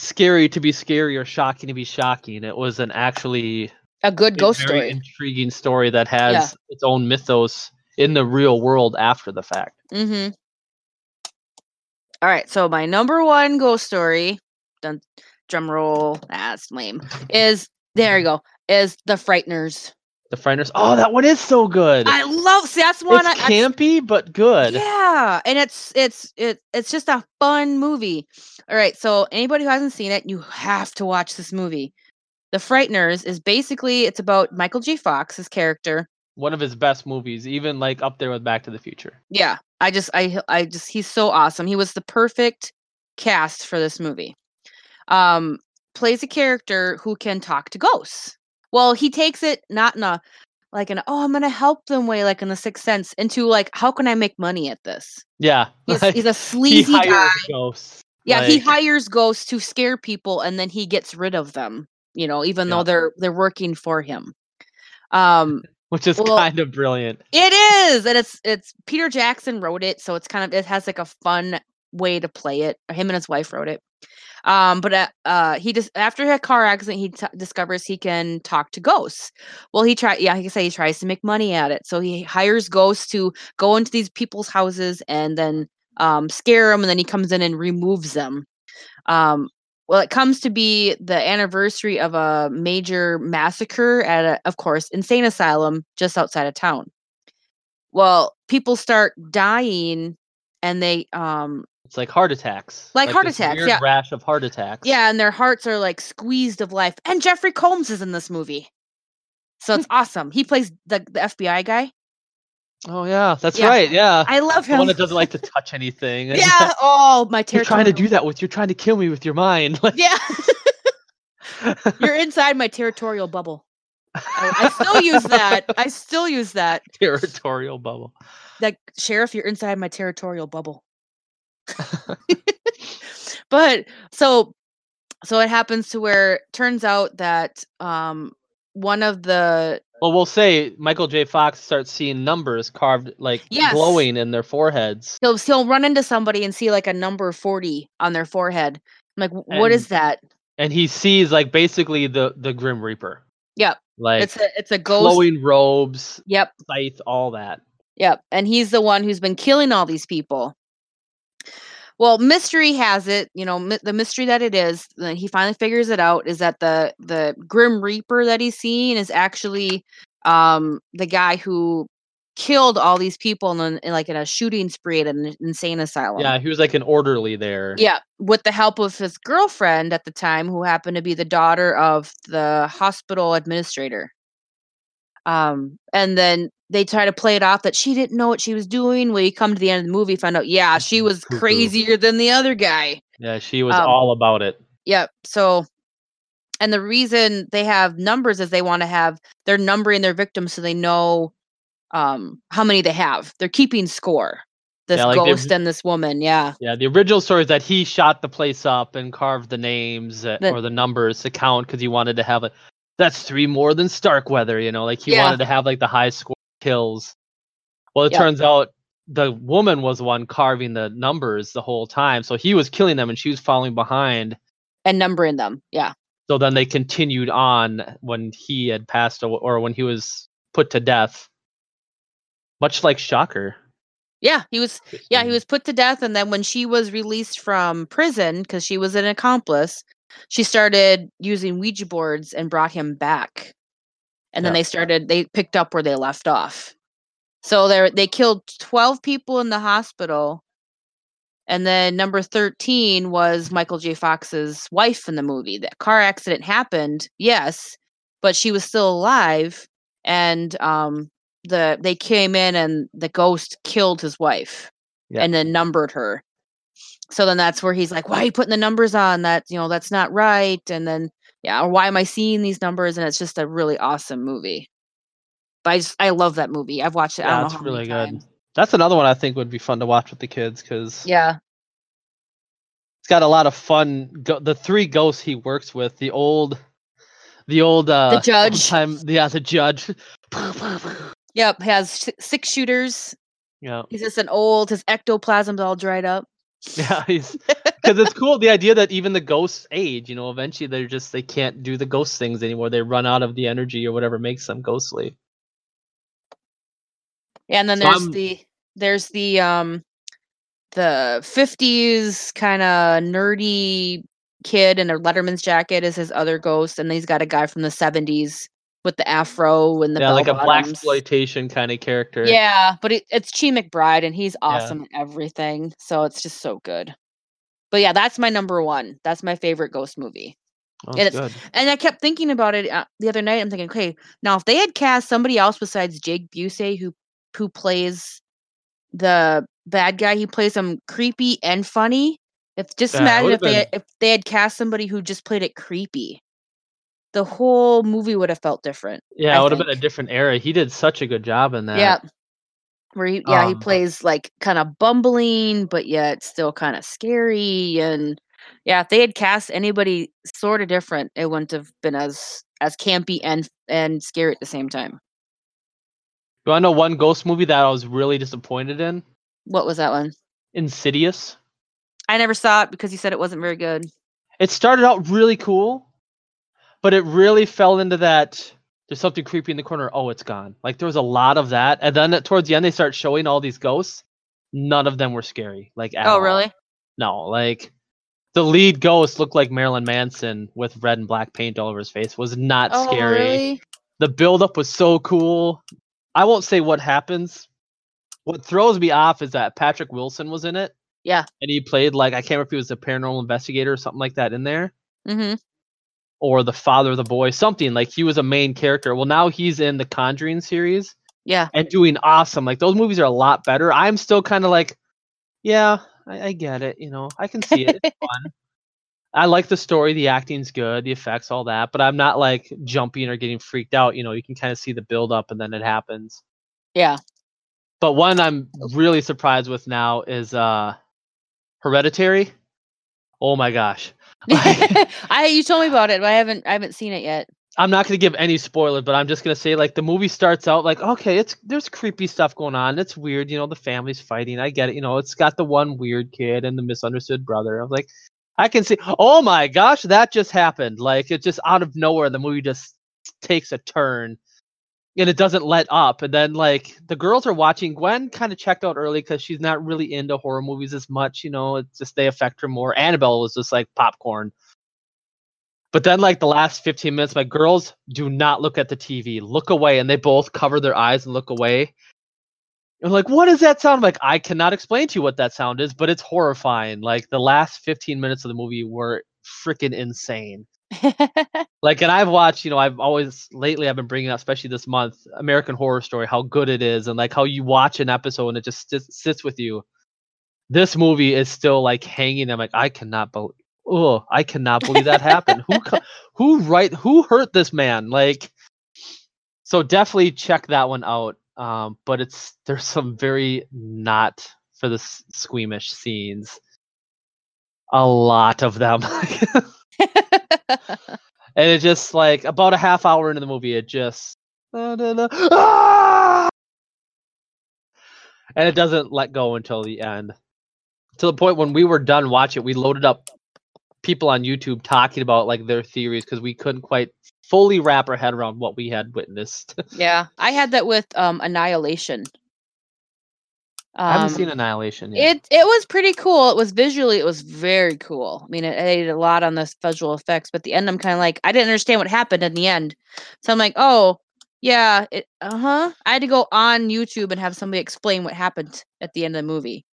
scary to be scary or shocking to be shocking. It was an actually A good ghost story. intriguing story that has its own mythos in the real world after the fact. Mm-hmm. All right, so my number one ghost story, dun, drum roll, that's lame, is there you go, is The Frighteners. The Frighteners. Oh, that one is so good. I love, see, that's one it's I, I- campy but good. Yeah, and it's it's it it's just a fun movie. All right, so anybody who hasn't seen it, you have to watch this movie. The Frighteners is basically it's about Michael J. Fox's character. One of his best movies, even like up there with Back to the Future. Yeah, I just I I just he's so awesome. He was the perfect cast for this movie. Um plays a character who can talk to ghosts. Well, he takes it not in a like an oh I'm gonna help them way like in the sixth sense into like how can I make money at this? Yeah. He's, like, he's a sleazy guy. ghosts. Yeah, he hires ghosts to scare people and then he gets rid of them, you know, even Yeah. though they're they're working for him. Um which is well- kind of brilliant. it is, and it's it's Peter Jackson wrote it, so it's kind of it has like a fun way to play it. Him and his wife wrote it. Um, but uh, uh, he just after a car accident, he t- discovers he can talk to ghosts. Well, he try yeah, he say, he tries to make money at it. So he hires ghosts to go into these people's houses and then um, scare them, and then he comes in and removes them. Um, well, it comes to be the anniversary of a major massacre at, a, of course, insane asylum just outside of town. Well, people start dying, and they, um, It's like heart attacks. Like heart this attacks, yeah. Rash of heart attacks. yeah, and their hearts are like squeezed of life. And Jeffrey Combs is in this movie, so it's awesome. He plays the the FBI guy. Oh yeah, that's Yeah. right. Yeah. I love the him. one that doesn't like to touch anything. yeah. Oh, my territory. You're trying to do that with. You're trying to kill me with your mind. Like, Yeah, you're inside my territorial bubble. I, I still use that. I still use that. territorial bubble. Like sheriff, you're inside my territorial bubble. but so so it happens to where it turns out that um one of the Well, we'll say Michael J. Fox starts seeing numbers carved like Yes. glowing in their foreheads. he'll he'll run into somebody and see like a number 40 on their forehead. I'm like, "Wh- what is And- that? and he sees like basically the the Grim Reaper. Yep. Like It's a it's a ghost. glowing robes, Yep. scythe, all that. Yep. And he's the one who's been killing all these people. Well, mystery has it, you know, the mystery that it is, that he finally figures it out is that the the Grim Reaper that he's seeing is actually um the guy who killed all these people in, in like in a shooting spree at an insane asylum. Yeah, he was like an orderly there. Yeah, with the help of his girlfriend at the time, who happened to be the daughter of the hospital administrator. Um, and then they try to play it off that she didn't know what she was doing. When you come to the end of the movie, find out, yeah, she was crazier than the other guy. Yeah, she was Um, all about it. Yep. So, and the reason they have numbers is they want to have they're numbering their victims so they know um how many they have. They're keeping score. This Yeah, like ghost and this woman. Yeah. Yeah, the original story is that he shot the place up and carved the names uh, The- or the numbers to count because he wanted to have it. That's three more than Starkweather, you know, like he Yeah. wanted to have like the high score kills. Well, it Yep. turns out the woman was the one carving the numbers the whole time, so he was killing them and she was following behind. And numbering them. Yeah. So then they continued on when he had passed aw- or when he was put to death. Much like Shocker. Yeah, he was. Yeah, he was put to death, and then when she was released from prison because she was an accomplice, she started using Ouija boards and brought him back. And then Yeah. they started. They picked up where they left off. So they they killed twelve people in the hospital, and then number thirteen was Michael J. Fox's wife in the movie. That car accident happened, yes, but she was still alive, and um, the they came in and the ghost killed his wife Yeah. and then numbered her. So then that's where he's like, "Why are you putting the numbers on? That you know that's not right." And then yeah, or why am I seeing these numbers? And it's just a really awesome movie. But I just I love that movie. I've watched it. Yeah, don't know it's how really good. times. That's another one I think would be fun to watch with the kids because Yeah, it's got a lot of fun. Go- the three ghosts he works with, the old, the old, uh, the judge. time, yeah, the judge. yep. Has six shooters. yeah, He's just an old. His ectoplasm's all dried up. yeah, he's because it's cool. The idea that even the ghosts age. You know, eventually they're just they can't do the ghost things anymore. They run out of the energy or whatever makes them ghostly. Yeah, and then So there's I'm- the there's the um the 50s kind of nerdy kid in a Letterman's jacket is his other ghost, and then he's got a guy from the 70s with the afro and the yeah, like a black exploitation kind of character. Yeah, but it, it's Chi McBride, and he's awesome at everything. So it's just so good. But yeah, that's my number one. That's my favorite ghost movie. Oh, and. And I kept thinking about it uh, the other night. I'm thinking, okay, now if they had cast somebody else besides Jake Busey, who who plays the bad guy, he plays him creepy and funny. If just Yeah, imagine if would've they had, if they had cast somebody who just played it creepy, the whole movie would have felt different. Yeah, I it would have been a different era. He did such a good job in that. Yeah. Where he yeah, he Um, plays like kind of bumbling, but yet still kind of scary. And yeah, if they had cast anybody sort of different, it wouldn't have been as as campy and and scary at the same time. You want to know one ghost movie that I was really disappointed in? What was that one? Insidious. I never saw it because you said it wasn't very good. It started out really cool, but it really fell into that. There's something creepy in the corner. Oh, it's gone. Like there was a lot of that, and then towards the end they start showing all these ghosts. None of them were scary. Like at Oh, all. really? No, like the lead ghost looked like Marilyn Manson with red and black paint all over his face. Was not Oh, scary. really? The buildup was so cool. I won't say what happens. What throws me off is that Patrick Wilson was in it. Yeah. And he played like I can't remember if he was a paranormal investigator or something like that in there. Mm-hmm. Or the father of the boy, something like he was a main character. Well, now he's in the Conjuring series Yeah. and doing awesome. Like those movies are a lot better. I'm still kind of like, yeah, I, I get it. You know, I can see it. It's fun. I like the story. The acting's good. The effects, all that. But I'm not like jumping or getting freaked out. You know, you can kind of see the build up and then it happens. Yeah. But one I'm really surprised with now is uh Hereditary. Oh my gosh. Like, I you told me about it, but I haven't I haven't seen it yet. I'm not gonna give any spoiler, but I'm just gonna say like the movie starts out like okay, it's there's creepy stuff going on. It's weird, you know, the family's fighting. I get it, you know, it's got the one weird kid and the misunderstood brother. I was like, I can see. Oh my gosh, that just happened. Like it just out of nowhere, the movie just takes a turn, and it doesn't let up. And then like the girls are watching. Gwen kind of checked out early because she's not really into horror movies as much. You know, it's just they affect her more. Annabelle was just like popcorn. But then, like the last 15 minutes, my girls do not look at the TV. Look away, and they both cover their eyes and look away. And like, what does that sound like? I cannot explain to you what that sound is, but it's horrifying. Like the last 15 minutes of the movie were freaking insane. Like, and I've watched, you know, I've always lately I've been bringing up, especially this month, American Horror Story, how good it is, and like how you watch an episode and it just sits, sits with you. This movie is still like hanging. I'm like, I cannot believe. Oh, I cannot believe that happened. Who, who, right? Who hurt this man? Like, so definitely check that one out. Um, but it's there's some very not for the squeamish scenes. A lot of them. and it just like about a half hour into the movie it just Ah! and it doesn't let go until the end to the point when we were done watching it we loaded up people on youtube talking about like their theories because we couldn't quite fully wrap our head around what we had witnessed yeah. I had that with um Annihilation. I haven't Um, seen Annihilation yet. It it was pretty cool. It was visually, it was very cool. I mean, it aided a lot on the visual effects, but the end, I'm kind of like, I didn't understand what happened in the end. So I'm like, oh, yeah, uh huh. I had to go on YouTube and have somebody explain what happened at the end of the movie.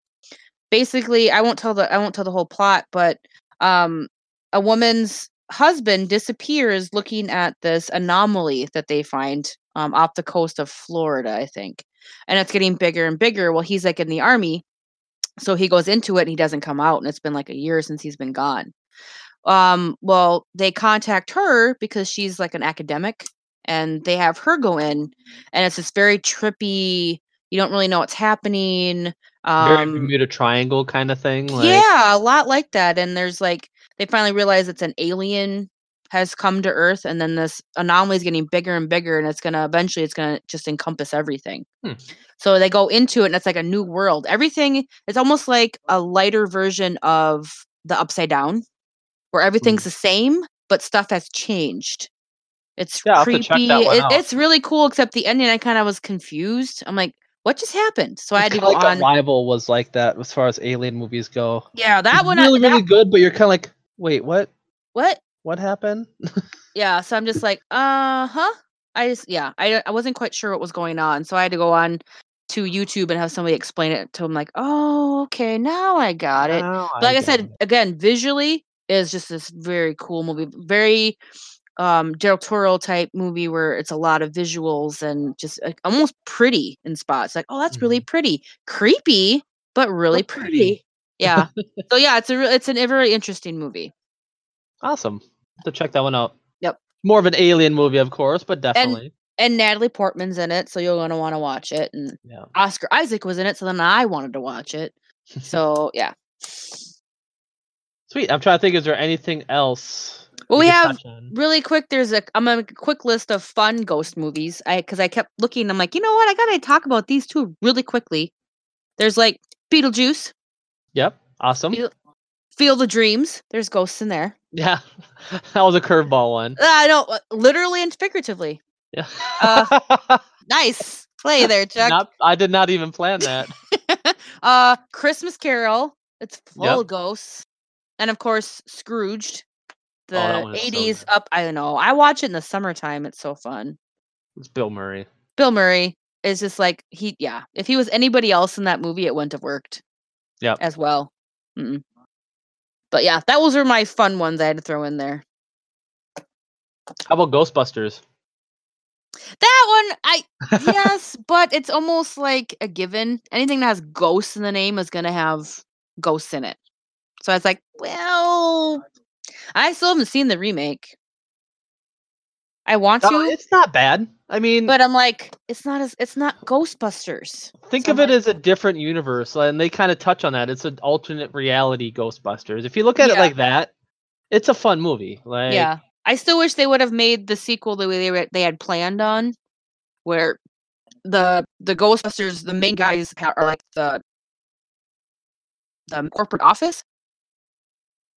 Basically, I won't tell the I won't tell the whole plot, but um, a woman's husband disappears looking at this anomaly that they find um, off the coast of Florida, I think, and it's getting bigger and bigger. Well, he's like in the army, so he goes into it and he doesn't come out, and it's been like a year since he's been gone. Um, well, they contact her because she's like an academic, and they have her go in, and it's this very trippy. You don't really know what's happening. Um, Very Bermuda Triangle kind of thing. Like, yeah, a lot like that. And there's like they finally realize it's an alien has come to Earth, and then this anomaly is getting bigger and bigger, and it's gonna eventually it's gonna just encompass everything. Hmm. So they go into it, and it's like a new world. Everything it's almost like a lighter version of the Upside Down, where everything's the same, but stuff has changed. It's Yeah, I'll have to check creepy. It, it's really cool, except the ending. I kind of was confused. I'm like, what just happened? So I had to go like on. Arrival was like that as far as alien movies go. Yeah, that It's one. I- really, that- really good, but you're kind of like, wait, what? what? What happened? yeah so i'm just like uh huh i just yeah I, I wasn't quite sure what was going on so i had to go on to youtube and have somebody explain it to him like oh okay now i got it Now but like i get said it. again visually is just this very cool movie very um del toro type movie where it's a lot of visuals and just like, almost pretty in spots like oh that's really pretty creepy but really pretty. pretty. yeah so yeah it's a re- it's an, a very interesting movie awesome. To check that one out. Yep. More of an alien movie, of course, but definitely. and natalie portman's in it so you're going to want to watch it and yeah. Oscar Isaac was in it, so then I wanted to watch it. So yeah. Sweet. I'm trying to think. Is there anything else? Well, we have really quick. There's a I'm a quick list of fun ghost movies. I because I kept looking. I'm like, you know what? I gotta talk about these two really quickly. There's like Beetlejuice, Yep. Awesome. Feel- Field of Dreams. There's ghosts in there. Yeah. that was a curveball one. I don't uh, literally and figuratively. Yeah. Uh, Nice play there, Chuck. Not, I did not even plan that. uh, Christmas Carol. It's full Yep. of ghosts, and of course Scrooged. The Oh, that one is so 80s up. I don't know. I watch it in the summertime. It's so fun. It's Bill Murray. Bill Murray is just like he. Yeah, if he was anybody else in that movie, it wouldn't have worked. Yeah, As well. Mm-mm. But yeah, that was were my fun ones I had to throw in there. How about Ghostbusters? That one, I yes, but it's almost like a given. Anything that has ghosts in the name is gonna have ghosts in it. So I was like, well, I still haven't seen the remake. I want No, to, it's not bad. I mean, but I'm like, it's not as it's not Ghostbusters. think so of it as a different universe, and they kind of touch on that. It's an alternate reality Ghostbusters. If you look at it like that, it's a fun movie. Like, yeah, I still wish they would have made the sequel the way they were, they had planned on, where the the Ghostbusters, the main guys are like the the corporate office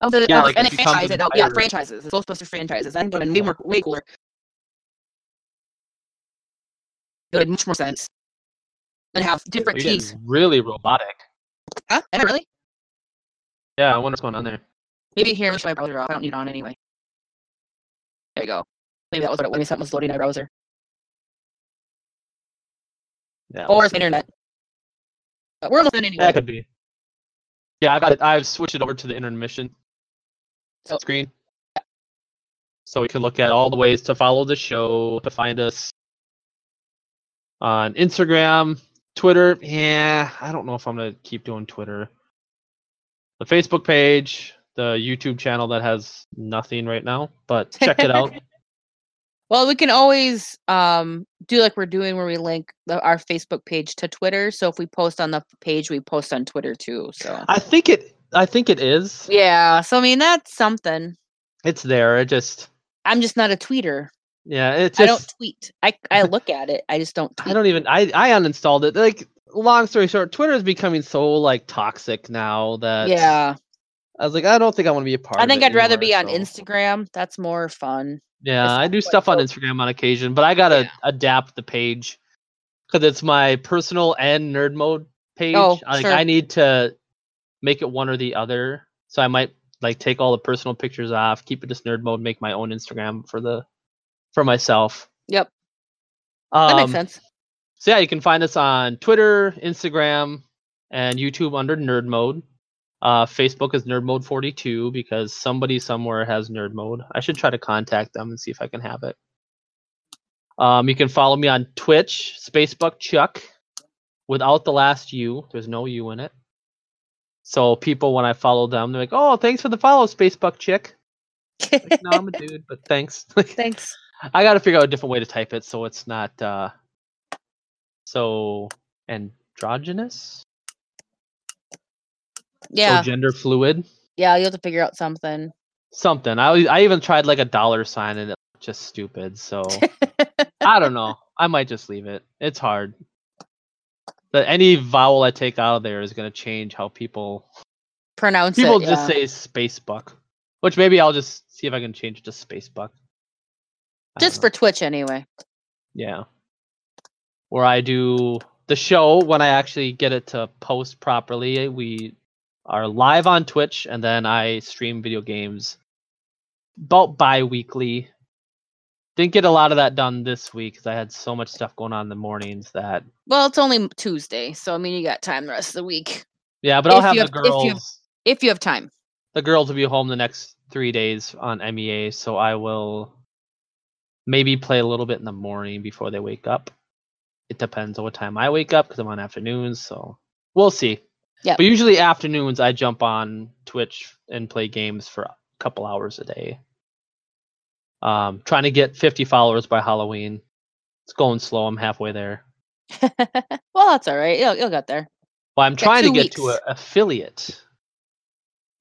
of the, Yeah, of, like and it they franchise an it out. Yeah, franchises, the Ghostbusters franchises. I think that would have been way more way cooler. It would make much more sense. And have different you're getting teams. really robotic. Huh? Am I really? Yeah, I wonder what's going on there. Maybe here, let shut my browser off. I don't need it on anyway. There you go. Maybe that was what it, maybe something was loading my browser. Yeah, Or it's the internet. But we're almost in anyway. that could be. Yeah, I got it. I've switched it over to the intermission So- screen, so we can look at all the ways to follow the show, to find us on Instagram, Twitter. Yeah, I don't know if I'm gonna keep doing Twitter. The Facebook page, the YouTube channel that has nothing right now, but check it out. Well, we can always um do like we're doing where we link the, our Facebook page to Twitter. So if we post on the page, we post on Twitter too. So I think it. I think it is. yeah, so I mean that's something. It's there. It just. I'm just not a tweeter. Yeah, it's I don't tweet. I I look at it. I just don't. Tweet. I don't even. I I uninstalled it. Like, long story short, Twitter is becoming so like toxic now that. Yeah, I was like, I don't think I want to be a part. I think I'd rather be anymore, on so- Instagram. That's more fun. Yeah, I do stuff on Instagram on occasion, but I gotta Yeah. adapt the page because it's my personal and nerd mode page. Oh, like sure. I need to make it one or the other. So I might like take all the personal pictures off, keep it just nerd mode, make my own Instagram for the for myself. Yep. Um, That makes sense. So yeah, you can find us on Twitter, Instagram, and YouTube under Nerd Mode. Uh, Facebook is Nerd Mode 42 because somebody somewhere has Nerd Mode. I should try to contact them and see if I can have it. Um, you can follow me on Twitch, Spacebuck Chuck, without the last U. There's no U in it. So people, when I follow them, they're like, "Oh, thanks for the follow, Spacebuck Chick." Like, no, I'm a dude, but thanks. Thanks. I got to figure out a different way to type it so it's not uh so androgynous, Yeah. so gender fluid, Yeah, you have to figure out something. something. I I even tried like a dollar sign and it looked just stupid. So I don't know. I might just leave it. It's hard. But any vowel I take out of there is going to change how people Pronounce it. people it. just yeah. say space buck, which maybe I'll just see if I can change it to space buck. Just uh-huh. for Twitch anyway. Yeah. Where I do the show when I actually get it to post properly. We are live on Twitch and then I stream video games about bi weekly. Didn't get a lot of that done this week because I had so much stuff going on in the mornings that. Well, it's only Tuesday, so I mean you got time the rest of the week Yeah, but I'll have you the have- if you- girls. if you have time. The girls will be home the next three days on MEA, so I will maybe play a little bit in the morning before they wake up. It depends on what time I wake up because I'm on afternoons, so we'll see. Yeah. But usually afternoons I jump on Twitch and play games for a couple hours a day. Um, trying to get 50 followers by Halloween. It's going slow. I'm halfway there. well, that's all right. You'll you'll get there. Well, I'm trying to get to an affiliate.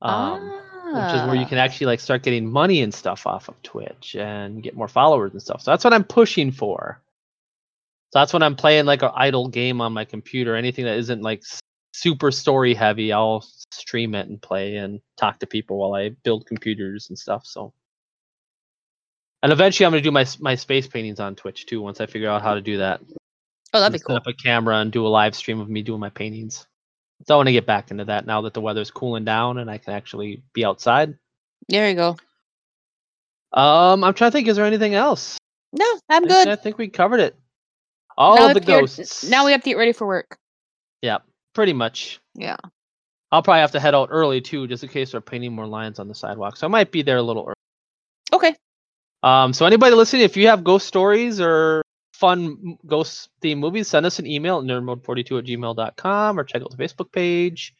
Um, which is where you can actually like start getting money and stuff off of Twitch and get more followers and stuff. So that's what I'm pushing for. So that's when I'm playing like an idle game on my computer, anything that isn't like super story heavy, I'll stream it and play and talk to people while I build computers and stuff. So and eventually I'm gonna do my my space paintings on Twitch too once I figure out how to do that. Oh, that'd be Set cool. up a camera and do a live stream of me doing my paintings. So I want to get back into that now that the weather's cooling down and I can actually be outside. There you go. Um, I'm trying to think. Is there anything else? No, I'm I- good. I think we covered it. All now of the ghosts. Now we have to get ready for work. Yeah, pretty much. Yeah. I'll probably have to head out early too, just in case they're painting more lines on the sidewalk. So I might be there a little early. Okay. Um, so anybody listening, if you have ghost stories or fun ghost themed movies, send us an email at nerdmode42 at gmail.com or check out the Facebook page.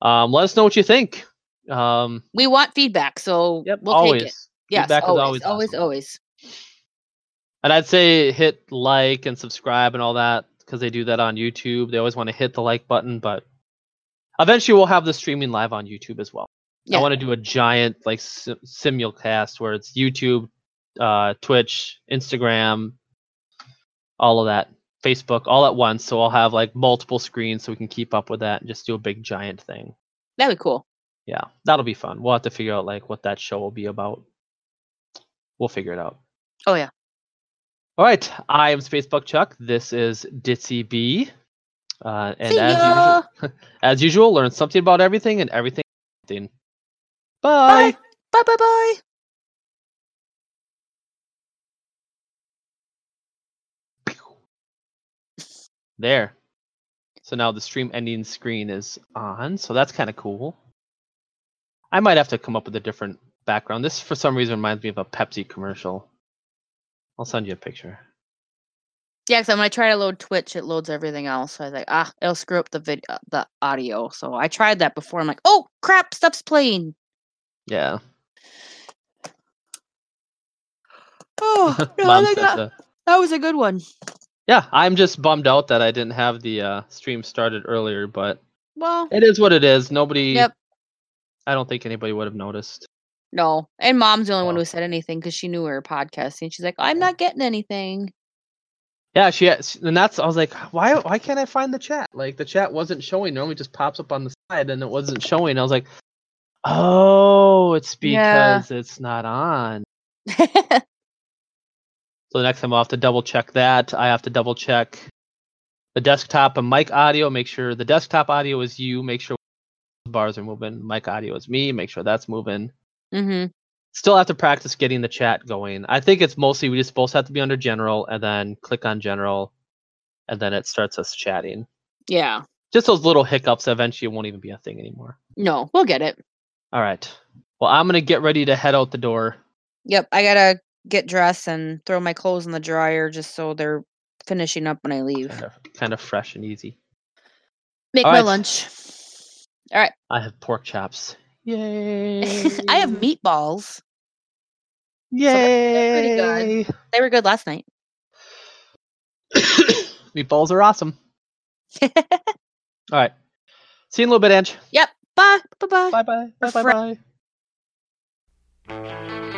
Um, let us know what you think. Um, We want feedback, so yep, we'll always. take it. Yes, Feedback is always, always always, awesome. always. And I'd say hit like and subscribe and all that because they do that on YouTube. They always want to hit the like button, but eventually we'll have the streaming live on YouTube as well. Yeah. I want to do a giant like sim- simulcast where it's YouTube, uh, Twitch, Instagram, all of that, Facebook, all at once. So I'll have like multiple screens so we can keep up with that and just do a big giant thing. That'd be cool. Yeah, that'll be fun. We'll have to figure out like what that show will be about. We'll figure it out. Oh yeah. All right, I am Spacebuck Chuck. This is Ditzy B. Uh, and See as ya. usual, as usual, learn something about everything and everything. Bye. Bye. Bye bye bye. There. So now the stream ending screen is on. So that's kind of cool. I might have to come up with a different background. This, for some reason, reminds me of a Pepsi commercial. I'll send you a picture. Yeah, because when I try to load Twitch, it loads everything else. So I was like, ah, it'll screw up the vid, uh, the audio. So I tried that before. I'm like, oh crap, stuff's playing. Yeah. Oh, no, I Mom think said that, that was a good one. Yeah, I'm just bummed out that I didn't have the uh, stream started earlier, but Well, it is what it is. Nobody. Yep. I don't think anybody would have noticed. no. And mom's the only one Oh. who said anything because she knew we were podcasting. She's like, I'm not getting anything. Yeah, she has, and that's I was like, why why can't I find the chat? Like the chat wasn't showing. Normally just pops up on the side and it wasn't showing. I was like, oh, it's Yeah. because it's not on. So the next time I'll have to double check that. I have to double check the desktop and mic audio. Make sure the desktop audio is you. Make sure bars are moving. Mic audio is me. Make sure that's moving. Mm-hmm. Still have to practice getting the chat going. I think it's mostly we just both have to be under general and then click on general, and then it starts us chatting. Yeah. Just those little hiccups. Eventually, it won't even be a thing anymore. No, we'll get it. All right. Well, I'm gonna get ready to head out the door. Yep. I gotta get dressed and throw my clothes in the dryer just so they're finishing up when I leave. Kind of, kind of fresh and easy. Make All my right. lunch. All right. I have pork chops. Yay! I have meatballs. Yay! pretty good. They were good last night. Meatballs are awesome. All right. See you in a little bit, Ange. yep. Bye. Bye bye. Bye bye. Bye bye. Bye bye.